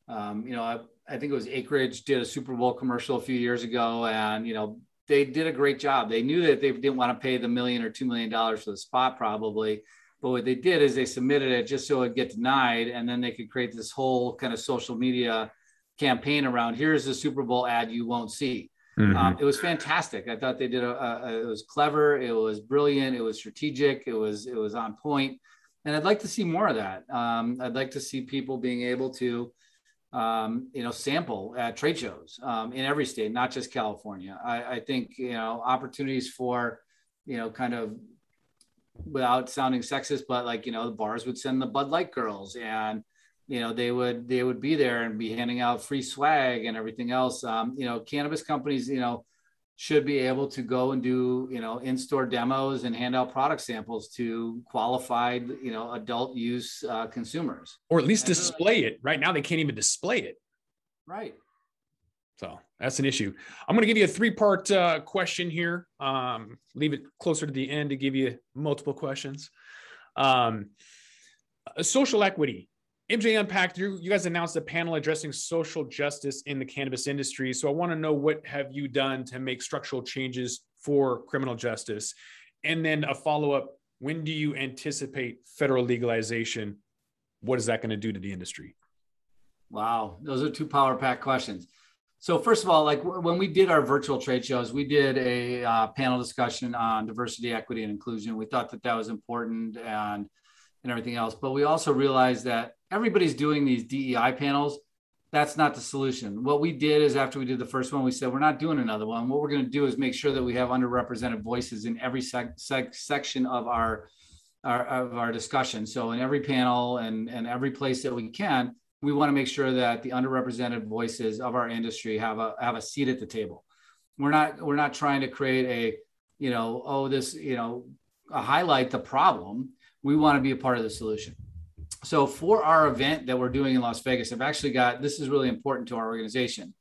um, you know, I think it was Acreage did a Super Bowl commercial a few years ago, and you know they did a great job. They knew that they didn't want to pay the million or two million dollars for the spot probably, but what they did is they submitted it just so it'd get denied, and then they could create this whole kind of social media campaign around. Here's the Super Bowl ad you won't see. Mm-hmm. Um, it was fantastic. I thought they did a, a, It was clever. It was brilliant. It was strategic. It was it was on point, and I'd like to see more of that. Um, I'd like to see people being able to um, you know, sample at trade shows um, in every state, not just California. I, I, think you know opportunities for you know kind of without sounding sexist, but like you know the bars would send the Bud Light girls, and you know they would they would be there and be handing out free swag and everything else. Um, you know, cannabis companies, you know. should be able to go and do you know in-store demos and hand out product samples to qualified you know adult use uh, consumers. Or at least display it. Right now they can't even display it. Right. So that's an issue. I'm going to give you a three part uh, question here. Um, leave it closer to the end to give you multiple questions. Um, social equity MJ Unpacked, you, you guys announced a panel addressing social justice in the cannabis industry. So I want to know what have you done to make structural changes for criminal justice? And then a follow up, when do you anticipate federal legalization? What is that going to do to the industry? Wow, those are two power pack questions. So first of all, like when we did our virtual trade shows, we did a uh, panel discussion on diversity, equity, and inclusion. We thought that that was important and and everything else. But we also realized that everybody's doing these DEI panels. That's not the solution. What we did is after we did the first one, we said we're not doing another one. What we're going to do is make sure that we have underrepresented voices in every sec- sec- section of our, our of our discussion. So in every panel and and every place that we can, we want to make sure that the underrepresented voices of our industry have a have a seat at the table. We're not we're not trying to create a you know oh this you know highlight the problem. We want to be a part of the solution so for our event that we're doing in Las Vegas, I've actually got this is really important to our organization.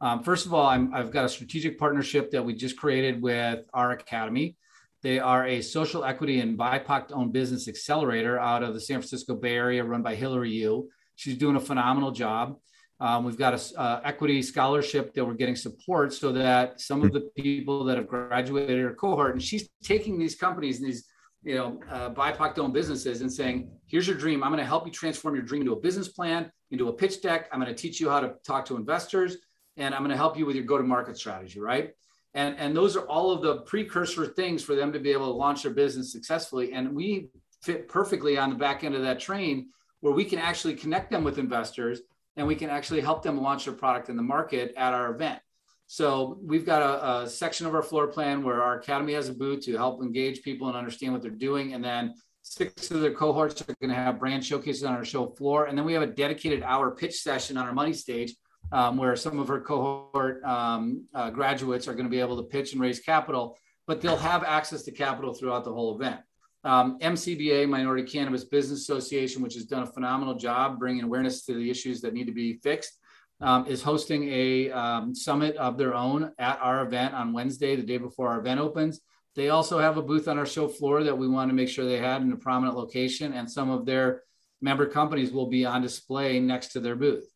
Um, first of all, i have got a strategic partnership that we just created with Ourcademy. They are a social equity and BIPOC owned business accelerator out of the San Francisco Bay Area, run by Hillary Yu. She's doing a phenomenal job. Um, we've got a uh, equity scholarship that we're getting support so that some of the people that have graduated her cohort, and she's taking these companies and these you know, uh, BIPOC owned businesses and saying, here's your dream. I'm going to help you transform your dream into a business plan, into a pitch deck. I'm going to teach you how to talk to investors, and I'm going to help you with your go-to-market strategy, right? And, and those are all of the precursor things for them to be able to launch their business successfully. And we fit perfectly on the back end of that train where we can actually connect them with investors and we can actually help them launch their product in the market at our event. So we've got a, a, section of our floor plan where Ourcademy has a booth to help engage people and understand what they're doing. And then six of their cohorts are going to have brand showcases on our show floor. And then we have a dedicated hour pitch session on our money stage um, where some of our cohort um, uh, graduates are going to be able to pitch and raise capital, but they'll have access to capital throughout the whole event. Um, MCBA, Minority Cannabis Business Association, which has done a phenomenal job bringing awareness to the issues that need to be fixed um, is hosting a um, summit of their own at our event on Wednesday, the day before our event opens. They also have a booth on our show floor that we want to make sure they had in a prominent location, and some of their member companies will be on display next to their booth.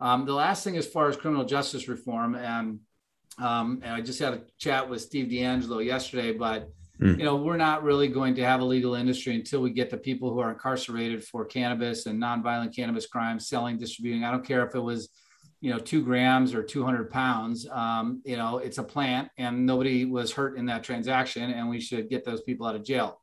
Um, the last thing, as far as criminal justice reform, and, um, and I just had a chat with Steve DeAngelo yesterday, but mm. you know we're not really going to have a legal industry until we get the people who are incarcerated for cannabis and nonviolent cannabis crimes, selling, distributing. I don't care if it was you know, two grams or 200 pounds. Um, you know, it's a plant and nobody was hurt in that transaction, and we should get those people out of jail.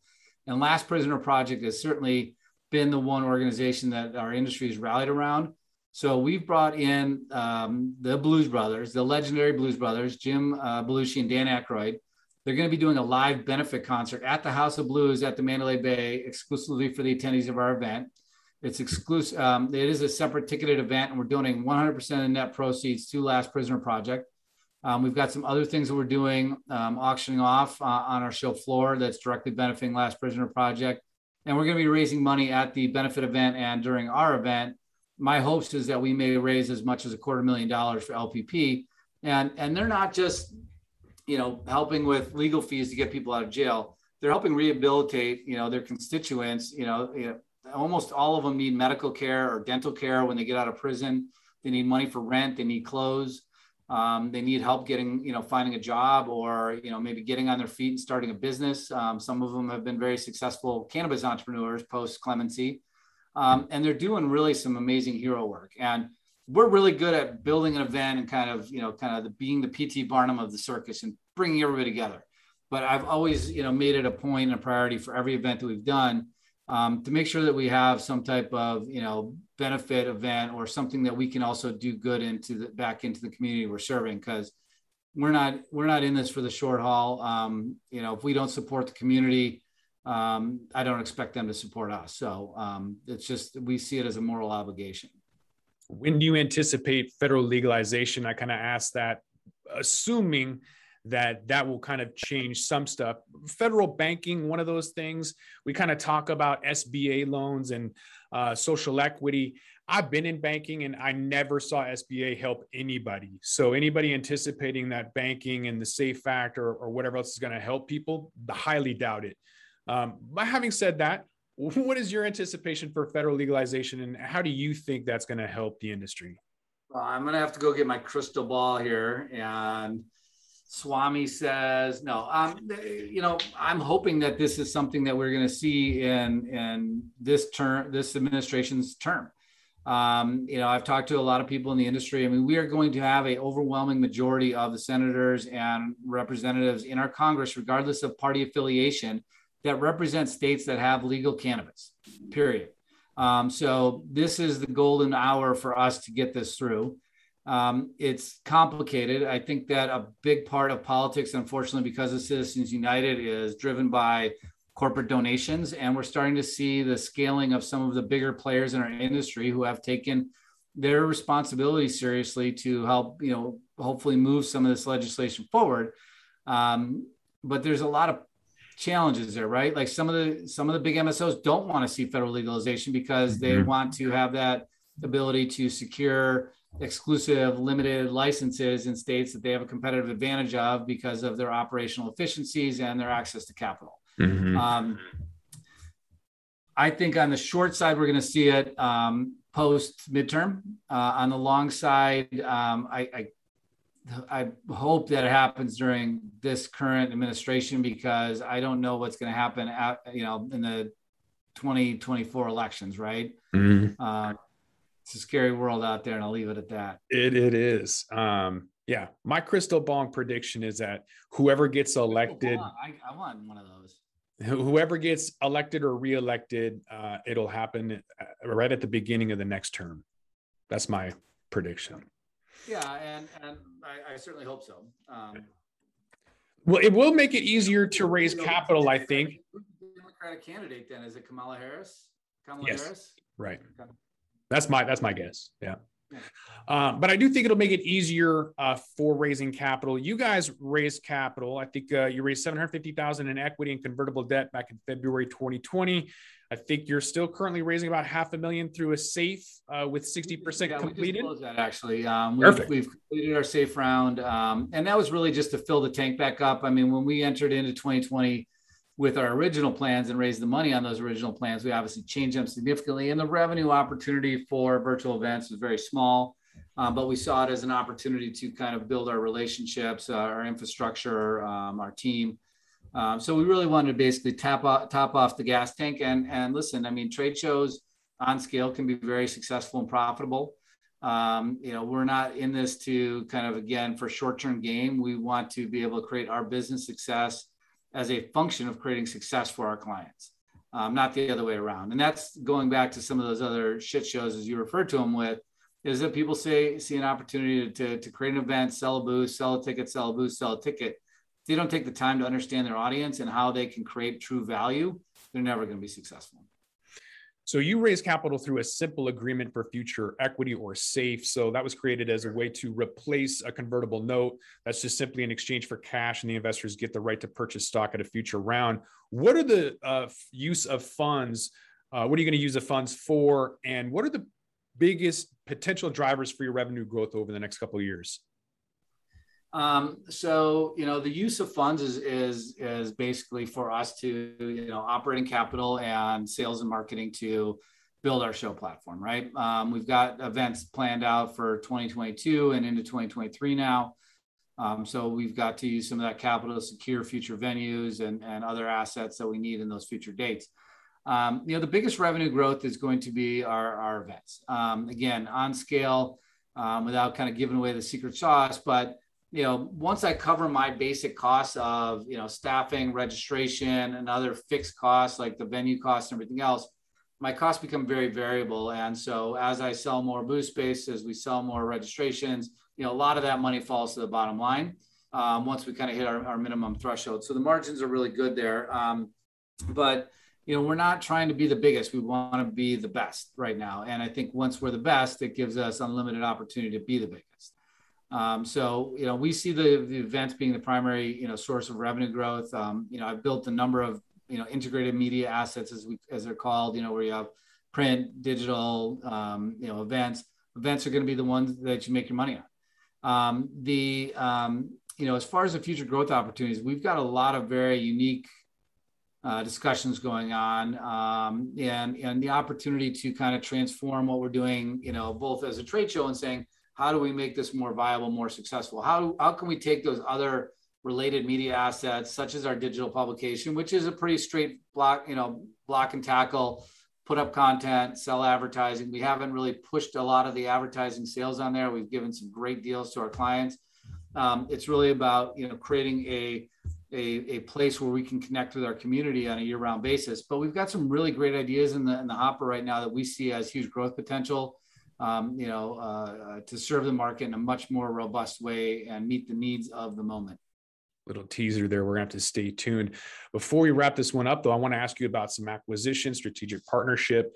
And Last Prisoner Project has certainly been the one organization that our industry has rallied around. So we've brought in um, the Blues Brothers, the legendary Blues Brothers, Jim uh, Belushi and Dan Aykroyd. They're going to be doing a live benefit concert at the House of Blues at the Mandalay Bay exclusively for the attendees of our event. It's exclusive. Um, it is a separate ticketed event, and we're donating 100% of the net proceeds to Last Prisoner Project. Um, we've got some other things that we're doing, um, auctioning off uh, on our show floor that's directly benefiting Last Prisoner Project. And we're going to be raising money at the benefit event and during our event. My hopes is that we may raise as much as a quarter million dollars for LPP. And, and they're not just, you know, helping with legal fees to get people out of jail. They're helping rehabilitate, you know, their constituents, you know, you know almost all of them need medical care or dental care when they get out of prison. They need money for rent. They need clothes. Um, they need help getting, you know, finding a job or, you know, maybe getting on their feet and starting a business. Um, some of them have been very successful cannabis entrepreneurs post clemency. Um, and they're doing really some amazing hero work. And we're really good at building an event and kind of, you know, kind of the, being the PT Barnum of the circus and bringing everybody together. But I've always, you know, made it a point and a priority for every event that we've done um, to make sure that we have some type of you know benefit event or something that we can also do good into the back into the community we're serving because we're not we're not in this for the short haul. Um, you know if we don't support the community um, i don't expect them to support us. So um, it's just we see it as a moral obligation. When do you anticipate federal legalization? I kind of asked that assuming that that will kind of change some stuff. Federal banking, one of those things. We kind of talk about SBA loans and uh, social equity. I've been in banking and I never saw SBA help anybody. So anybody anticipating that banking and the safe factor or, or whatever else is going to help people, highly doubt it. Um, but having said that, [LAUGHS] what is your anticipation for federal legalization and how do you think that's going to help the industry? Well, I'm going to have to go get my crystal ball here and Swami says no. Um, you know, I'm hoping that this is something that we're going to see in in this term, this administration's term. Um, you know, I've talked to a lot of people in the industry. I mean, we are going to have a overwhelming majority of the senators and representatives in our Congress, regardless of party affiliation, that represent states that have legal cannabis. Period. Um, so this is the golden hour for us to get this through. Um, it's complicated. I think that a big part of politics, unfortunately, because of Citizens United, is driven by corporate donations. And we're starting to see the scaling of some of the bigger players in our industry who have taken their responsibility seriously to help, you know, hopefully move some of this legislation forward. Um, but there's a lot of challenges there, right? Like some of the some of the big MSOs don't want to see federal legalization because they mm-hmm. want to have that ability to secure exclusive limited licenses in states that they have a competitive advantage of because of their operational efficiencies and their access to capital. Mm-hmm. Um, I think on the short side, we're going to see it um, post midterm. Uh, on the long side, um, I, I, I hope that it happens during this current administration because I don't know what's going to happen at you know in the 2024 elections, right? Mm-hmm. Uh, it's a scary world out there, and I'll leave it at that. It it is. Um, yeah, my crystal ball prediction is that whoever gets elected, I, I want one of those. Whoever gets elected or reelected, uh, it'll happen uh, right at the beginning of the next term. That's my prediction. Yeah, and and I, I certainly hope so. Um, well, it will make it easier to raise capital, I think. Democratic candidate then is it Kamala Harris? Kamala yes. Harris. Right. That's my that's my guess. Yeah. Um, but I do think it'll make it easier uh, for raising capital. You guys raised capital. I think uh, you raised 750,000 in equity and convertible debt back in February 2020. I think you're still currently raising about half a million through a safe uh, with 60% yeah, completed. We that actually. Um, we've, Perfect. we've completed our safe round. Um, and that was really just to fill the tank back up. I mean, when we entered into 2020, with our original plans and raise the money on those original plans, we obviously changed them significantly. And the revenue opportunity for virtual events was very small, um, but we saw it as an opportunity to kind of build our relationships, uh, our infrastructure, um, our team. Um, so we really wanted to basically tap off, top off the gas tank. And, and listen, I mean, trade shows on scale can be very successful and profitable. Um, you know, we're not in this to kind of, again, for short-term game. We want to be able to create our business success as a function of creating success for our clients, um, not the other way around. And that's going back to some of those other shit shows, as you referred to them with, is that people say see an opportunity to, to create an event, sell a booth, sell a ticket, sell a booth, sell a ticket. If they don't take the time to understand their audience and how they can create true value, they're never going to be successful. So you raise capital through a simple agreement for future equity or safe. So that was created as a way to replace a convertible note. That's just simply in exchange for cash, and the investors get the right to purchase stock at a future round. What are the uh, use of funds? Uh, what are you going to use the funds for? And what are the biggest potential drivers for your revenue growth over the next couple of years? Um, so you know the use of funds is is is basically for us to you know operating capital and sales and marketing to build our show platform. Right. Um, we've got events planned out for 2022 and into 2023 now. Um, so we've got to use some of that capital to secure future venues and, and other assets that we need in those future dates. Um, you know, the biggest revenue growth is going to be our, our events. Um, again, on scale, um, without kind of giving away the secret sauce, but you know, once I cover my basic costs of, you know, staffing, registration, and other fixed costs like the venue costs and everything else, my costs become very variable. And so as I sell more booth space, as we sell more registrations, you know, a lot of that money falls to the bottom line um, once we kind of hit our, our, minimum threshold. So the margins are really good there. Um, but you know, we're not trying to be the biggest. We want to be the best right now. And I think once we're the best, it gives us unlimited opportunity to be the biggest. Um, so, you know, we see the, the events being the primary, you know, source of revenue growth. Um, you know, I've built a number of, you know, integrated media assets as we, as they're called, you know, where you have print, digital, um, you know, events. Events are going to be the ones that you make your money on. Um, the, um, you know, as far as the future growth opportunities, we've got a lot of very unique uh, discussions going on um, and, and the opportunity to kind of transform what we're doing, you know, both as a trade show and saying, how do we make this more viable, more successful? How, how can we take those other related media assets, such as our digital publication, which is a pretty straight block, you know, block and tackle, put up content, sell advertising. We haven't really pushed a lot of the advertising sales on there. We've given some great deals to our clients. Um, it's really about you know creating a, a, a place where we can connect with our community on a year-round basis. But we've got some really great ideas in the in the hopper right now that we see as huge growth potential um, you know, uh, to serve the market in a much more robust way and meet the needs of the moment. Little teaser there. We're going to have to stay tuned. Before we wrap this one up, though, I want to ask you about some acquisition, strategic partnership.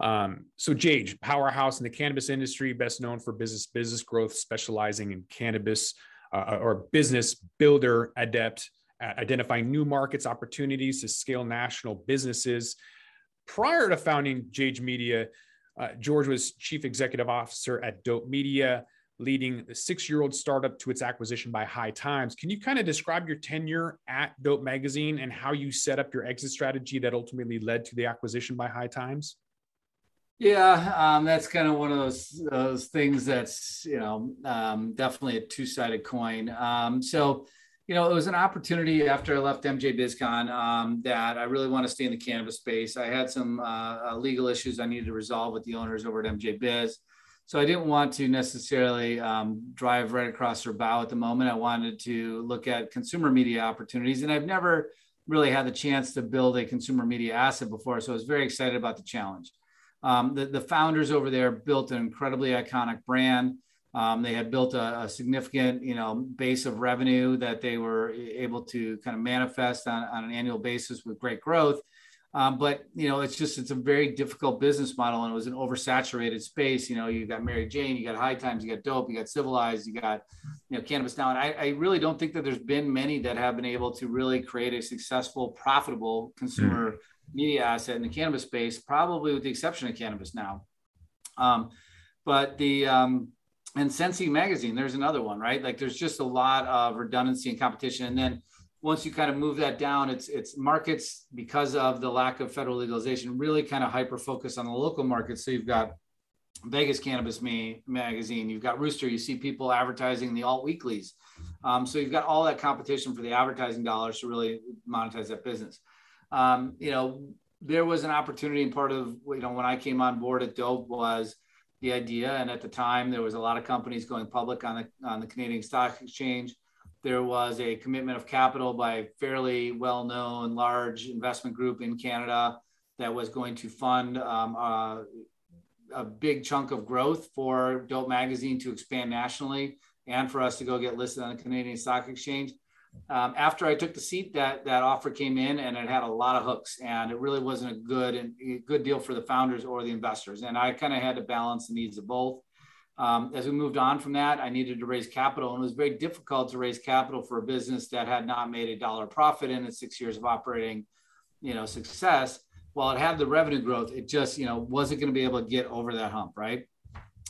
Um, so Jage, powerhouse in the cannabis industry, best known for business business growth, specializing in cannabis uh, or business builder adept at identifying new markets opportunities to scale national businesses. Prior to founding Jage Media, uh, George was chief executive officer at Dope Media, leading the six year old startup to its acquisition by High Times. Can you kind of describe your tenure at Dope Magazine and how you set up your exit strategy that ultimately led to the acquisition by High Times? Yeah, um, that's kind of one of those those things that's you know um, definitely a two sided coin. Um, so you know, it was an opportunity after I left MJ BizCon um, that I really want to stay in the cannabis space. I had some uh, uh, legal issues I needed to resolve with the owners over at MJ Biz. So I didn't want to necessarily um, drive right across their bow at the moment. I wanted to look at consumer media opportunities, and I've never really had the chance to build a consumer media asset before. So I was very excited about the challenge. Um, the, the founders over there built an incredibly iconic brand. Um, they had built a, a, significant, you know, base of revenue that they were able to kind of manifest on, on an annual basis with great growth. Um, but you know, it's just it's a very difficult business model, and it was an oversaturated space. You know, you got Mary Jane, you got High Times, you got Dope, you got Civilized, you got you know Cannabis Now, and I, I really don't think that there's been many that have been able to really create a successful, profitable consumer mm. media asset in the cannabis space, probably with the exception of Cannabis Now. Um, but the um, and Sensi Magazine, there's another one, right? Like there's just a lot of redundancy and competition. And then once you kind of move that down, it's it's markets because of the lack of federal legalization, really kind of hyper focus on the local market. So you've got Vegas Cannabis Me magazine, you've got Rooster, you see people advertising the alt weeklies. Um, so you've got all that competition for the advertising dollars to really monetize that business. Um, you know, there was an opportunity and part of you know when I came on board at Dope was the idea. And at the time, there was a lot of companies going public on the on the Canadian Stock Exchange. There was a commitment of capital by a fairly well-known large investment group in Canada that was going to fund um, uh, a big chunk of growth for Dope Magazine to expand nationally and for us to go get listed on the Canadian Stock Exchange um, after I took the seat, that that offer came in, and it had a lot of hooks, and it really wasn't a good and good deal for the founders or the investors. And I kind of had to balance the needs of both. Um, as we moved on from that, I needed to raise capital, and it was very difficult to raise capital for a business that had not made a dollar profit in its six years of operating, you know, success. While it had the revenue growth, it just you know wasn't going to be able to get over that hump, right?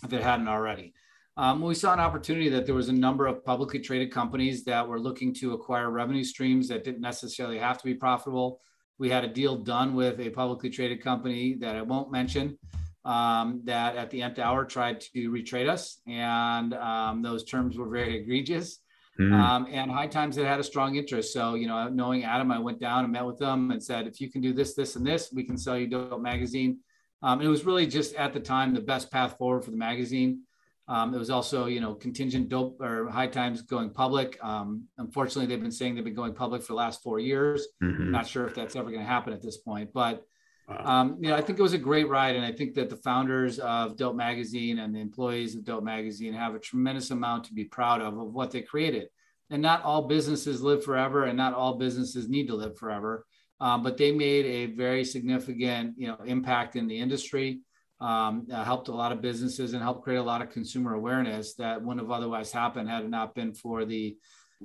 If it hadn't already. Um, we saw an opportunity that there was a number of publicly traded companies that were looking to acquire revenue streams that didn't necessarily have to be profitable. We had a deal done with a publicly traded company that I won't mention um, that at the nth hour tried to retrade us, and um, those terms were very egregious. Um, and High Times had had a strong interest. So, you know, knowing Adam, I went down and met with them and said, if you can do this, this, and this, we can sell you Dope Magazine. Um, it was really just at the time the best path forward for the magazine. Um, it was also, you know, contingent dope or high times going public. Um, unfortunately, they've been saying they've been going public for the last four years. Mm-hmm. Not sure if that's ever going to happen at this point, but um, you know, I think it was a great ride, and I think that the founders of Dope Magazine and the employees of Dope Magazine have a tremendous amount to be proud of of what they created. And not all businesses live forever, and not all businesses need to live forever. Um, but they made a very significant, you know, impact in the industry. Um, uh, helped a lot of businesses and helped create a lot of consumer awareness that wouldn't have otherwise happened had it not been for the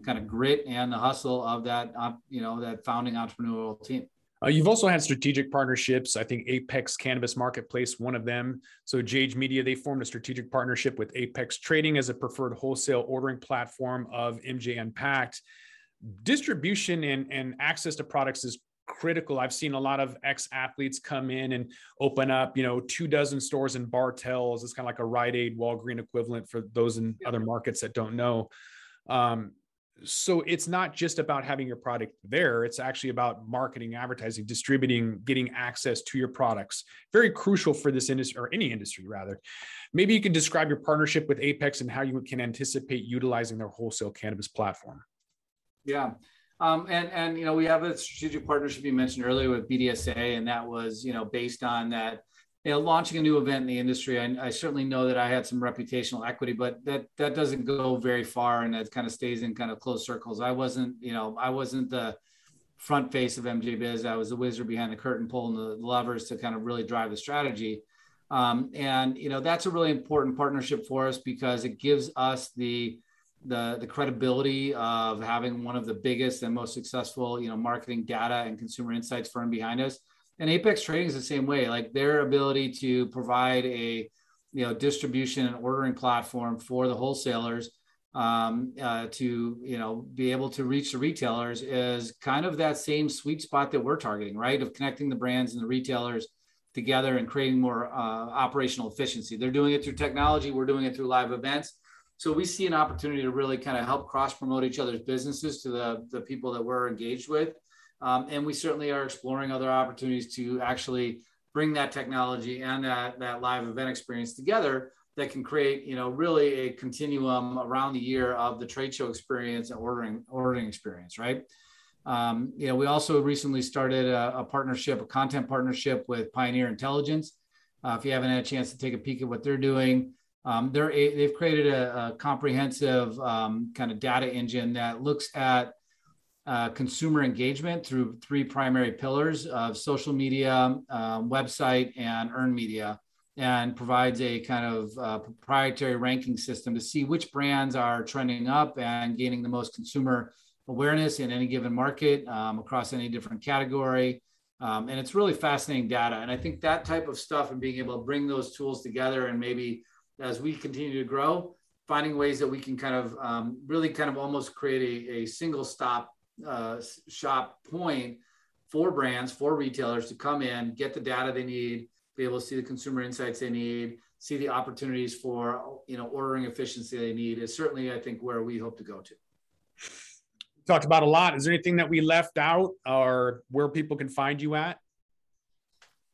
kind of grit and the hustle of that, uh, you know, that founding entrepreneurial team. Uh, you've also had strategic partnerships. I think Apex Cannabis Marketplace, one of them. So Jage Media, they formed a strategic partnership with Apex Trading as a preferred wholesale ordering platform of MJ Unpacked. Distribution and, and access to products is critical. I've seen a lot of ex athletes come in and open up, you know, two dozen stores in Bartell's. It's kind of like a Rite Aid, Walgreen equivalent for those in other markets that don't know. Um, so it's not just about having your product there it's actually about marketing advertising distributing getting access to your products very crucial for this industry or any industry rather maybe you can describe your partnership with apex and how you can anticipate utilizing their wholesale cannabis platform yeah um, and and you know we have a strategic partnership you mentioned earlier with bdsa and that was you know based on that you know, launching a new event in the industry, I, I, certainly know that I had some reputational equity, but that that doesn't go very far, and it kind of stays in kind of closed circles. I wasn't, you know, I wasn't the front face of MJ Biz. I was the wizard behind the curtain, pulling the levers to kind of really drive the strategy. Um, and you know, that's a really important partnership for us because it gives us the the the credibility of having one of the biggest and most successful, you know, marketing data and consumer insights firm behind us and Apex Trading is the same way. Like their ability to provide a you know distribution and ordering platform for the wholesalers um, uh, to you know be able to reach the retailers is kind of that same sweet spot that we're targeting, right? Of connecting the brands and the retailers together and creating more uh, operational efficiency. They're doing it through technology. We're doing it through live events. So we see an opportunity to really kind of help cross promote each other's businesses to the, the people that we're engaged with um, and we certainly are exploring other opportunities to actually bring that technology and that, that live event experience together that can create, you know, really a continuum around the year of the trade show experience and ordering ordering experience, right? Um, you know, we also recently started a, a, partnership, a content partnership with Pioneer Intelligence. Uh, if you haven't had a chance to take a peek at what they're doing, um, they're a, they've created a, a comprehensive um, kind of data engine that looks at uh, consumer engagement through three primary pillars of social media, uh, website, and earned media, and provides a kind of uh, proprietary ranking system to see which brands are trending up and gaining the most consumer awareness in any given market um, across any different category. Um, and it's really fascinating data. And I think that type of stuff and being able to bring those tools together and maybe as we continue to grow, finding ways that we can kind of um, really kind of almost create a, a single stop uh, shop point for brands, for retailers to come in, get the data they need, be able to see the consumer insights they need, see the opportunities for you know ordering efficiency they need is certainly I think where we hope to go to. Talked about a lot. Is there anything that we left out, or where people can find you at?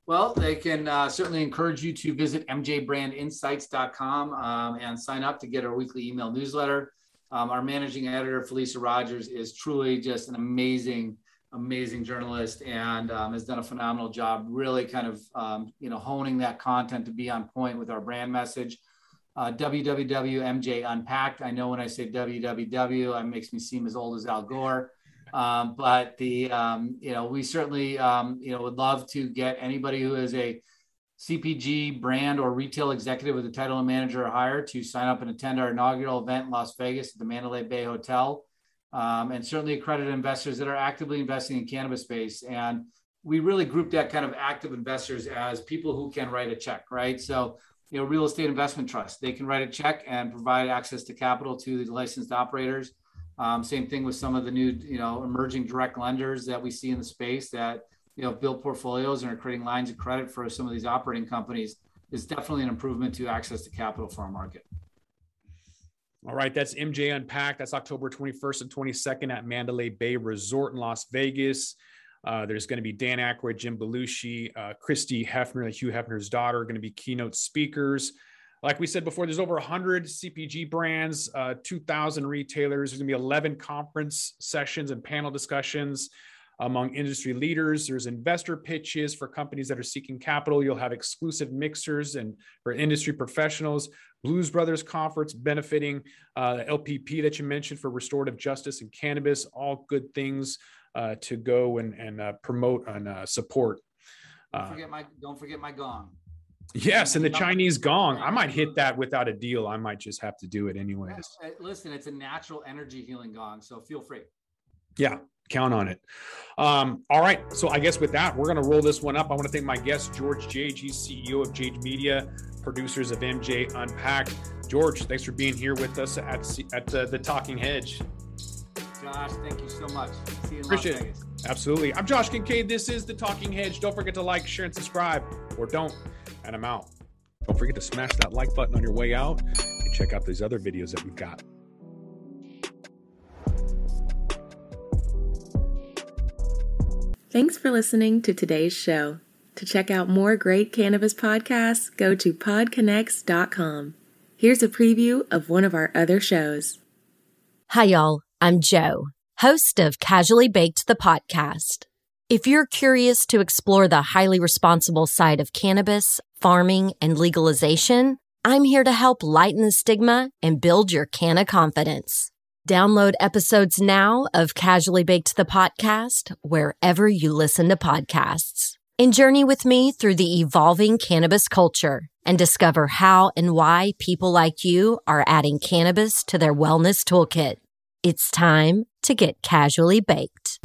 Well, they can uh, certainly encourage you to visit mjbrandinsights.com um, and sign up to get our weekly email newsletter. Um, our managing editor, Felicia Rogers, is truly just an amazing, amazing journalist and um, has done a phenomenal job, really kind of, um, you know, honing that content to be on point with our brand message. Uh, www.mj. I know when I say www, it makes me seem as old as Al Gore. Um, but the, um, you know, we certainly, um, you know, would love to get anybody who is a CPG brand or retail executive with a title and manager or higher to sign up and attend our inaugural event in Las Vegas at the Mandalay Bay Hotel. Um, and certainly accredited investors that are actively investing in cannabis space. And we really group that kind of active investors as people who can write a check, right? So, you know, real estate investment trust, they can write a check and provide access to capital to the licensed operators. Um, same thing with some of the new, you know, emerging direct lenders that we see in the space that you know build portfolios and are creating lines of credit for some of these operating companies is definitely an improvement to access to capital for our market. All right, that's MJ Unpacked. That's October 21st and 22nd at Mandalay Bay Resort in Las Vegas. Uh, there's going to be Dan Aykroyd, Jim Belushi, uh, Christie Hefner, Hugh Hefner's daughter, going to be keynote speakers. Like we said before, there's over 100 CPG brands, uh, 2,000 retailers. There's going to be 11 conference sessions and panel discussions among industry leaders. There's investor pitches for companies that are seeking capital. You'll have exclusive mixers and for industry professionals. Blues Brothers Conference benefiting uh, LPP that you mentioned for restorative justice and cannabis. All good things uh, to go and, and uh, promote and uh, support. Don't uh, forget my don't forget my gong. Yes, and the Chinese gong. I might hit that without a deal. I might just have to do it anyways. Listen, it's a natural energy healing gong, so feel free. Yeah, count on it. Um, all right. So I guess with that, we're going to roll this one up. I want to thank my guest, George Jage. He's CEO of Jage Media, producers of MJ Unpacked. George, thanks for being here with us at, at uh, the Talking Hedge. Josh, thank you so much. See you in Appreciate Las Vegas. it. Absolutely. I'm Josh Kincaid. This is the Talking Hedge. Don't forget to like, share, and subscribe, or don't. And I'm out. Don't forget to smash that like button on your way out and check out these other videos that we've got. Thanks for listening to today's show. To check out more great cannabis podcasts, go to podconnects.com. Here's a preview of one of our other shows. Hi, y'all. I'm Joe, host of Casually Baked the podcast. If you're curious to explore the highly responsible side of cannabis, farming, and legalization, I'm here to help lighten the stigma and build your canna confidence. Download episodes now of Casually Baked the podcast wherever you listen to podcasts. And journey with me through the evolving cannabis culture and discover how and why people like you are adding cannabis to their wellness toolkit. It's time to get casually baked.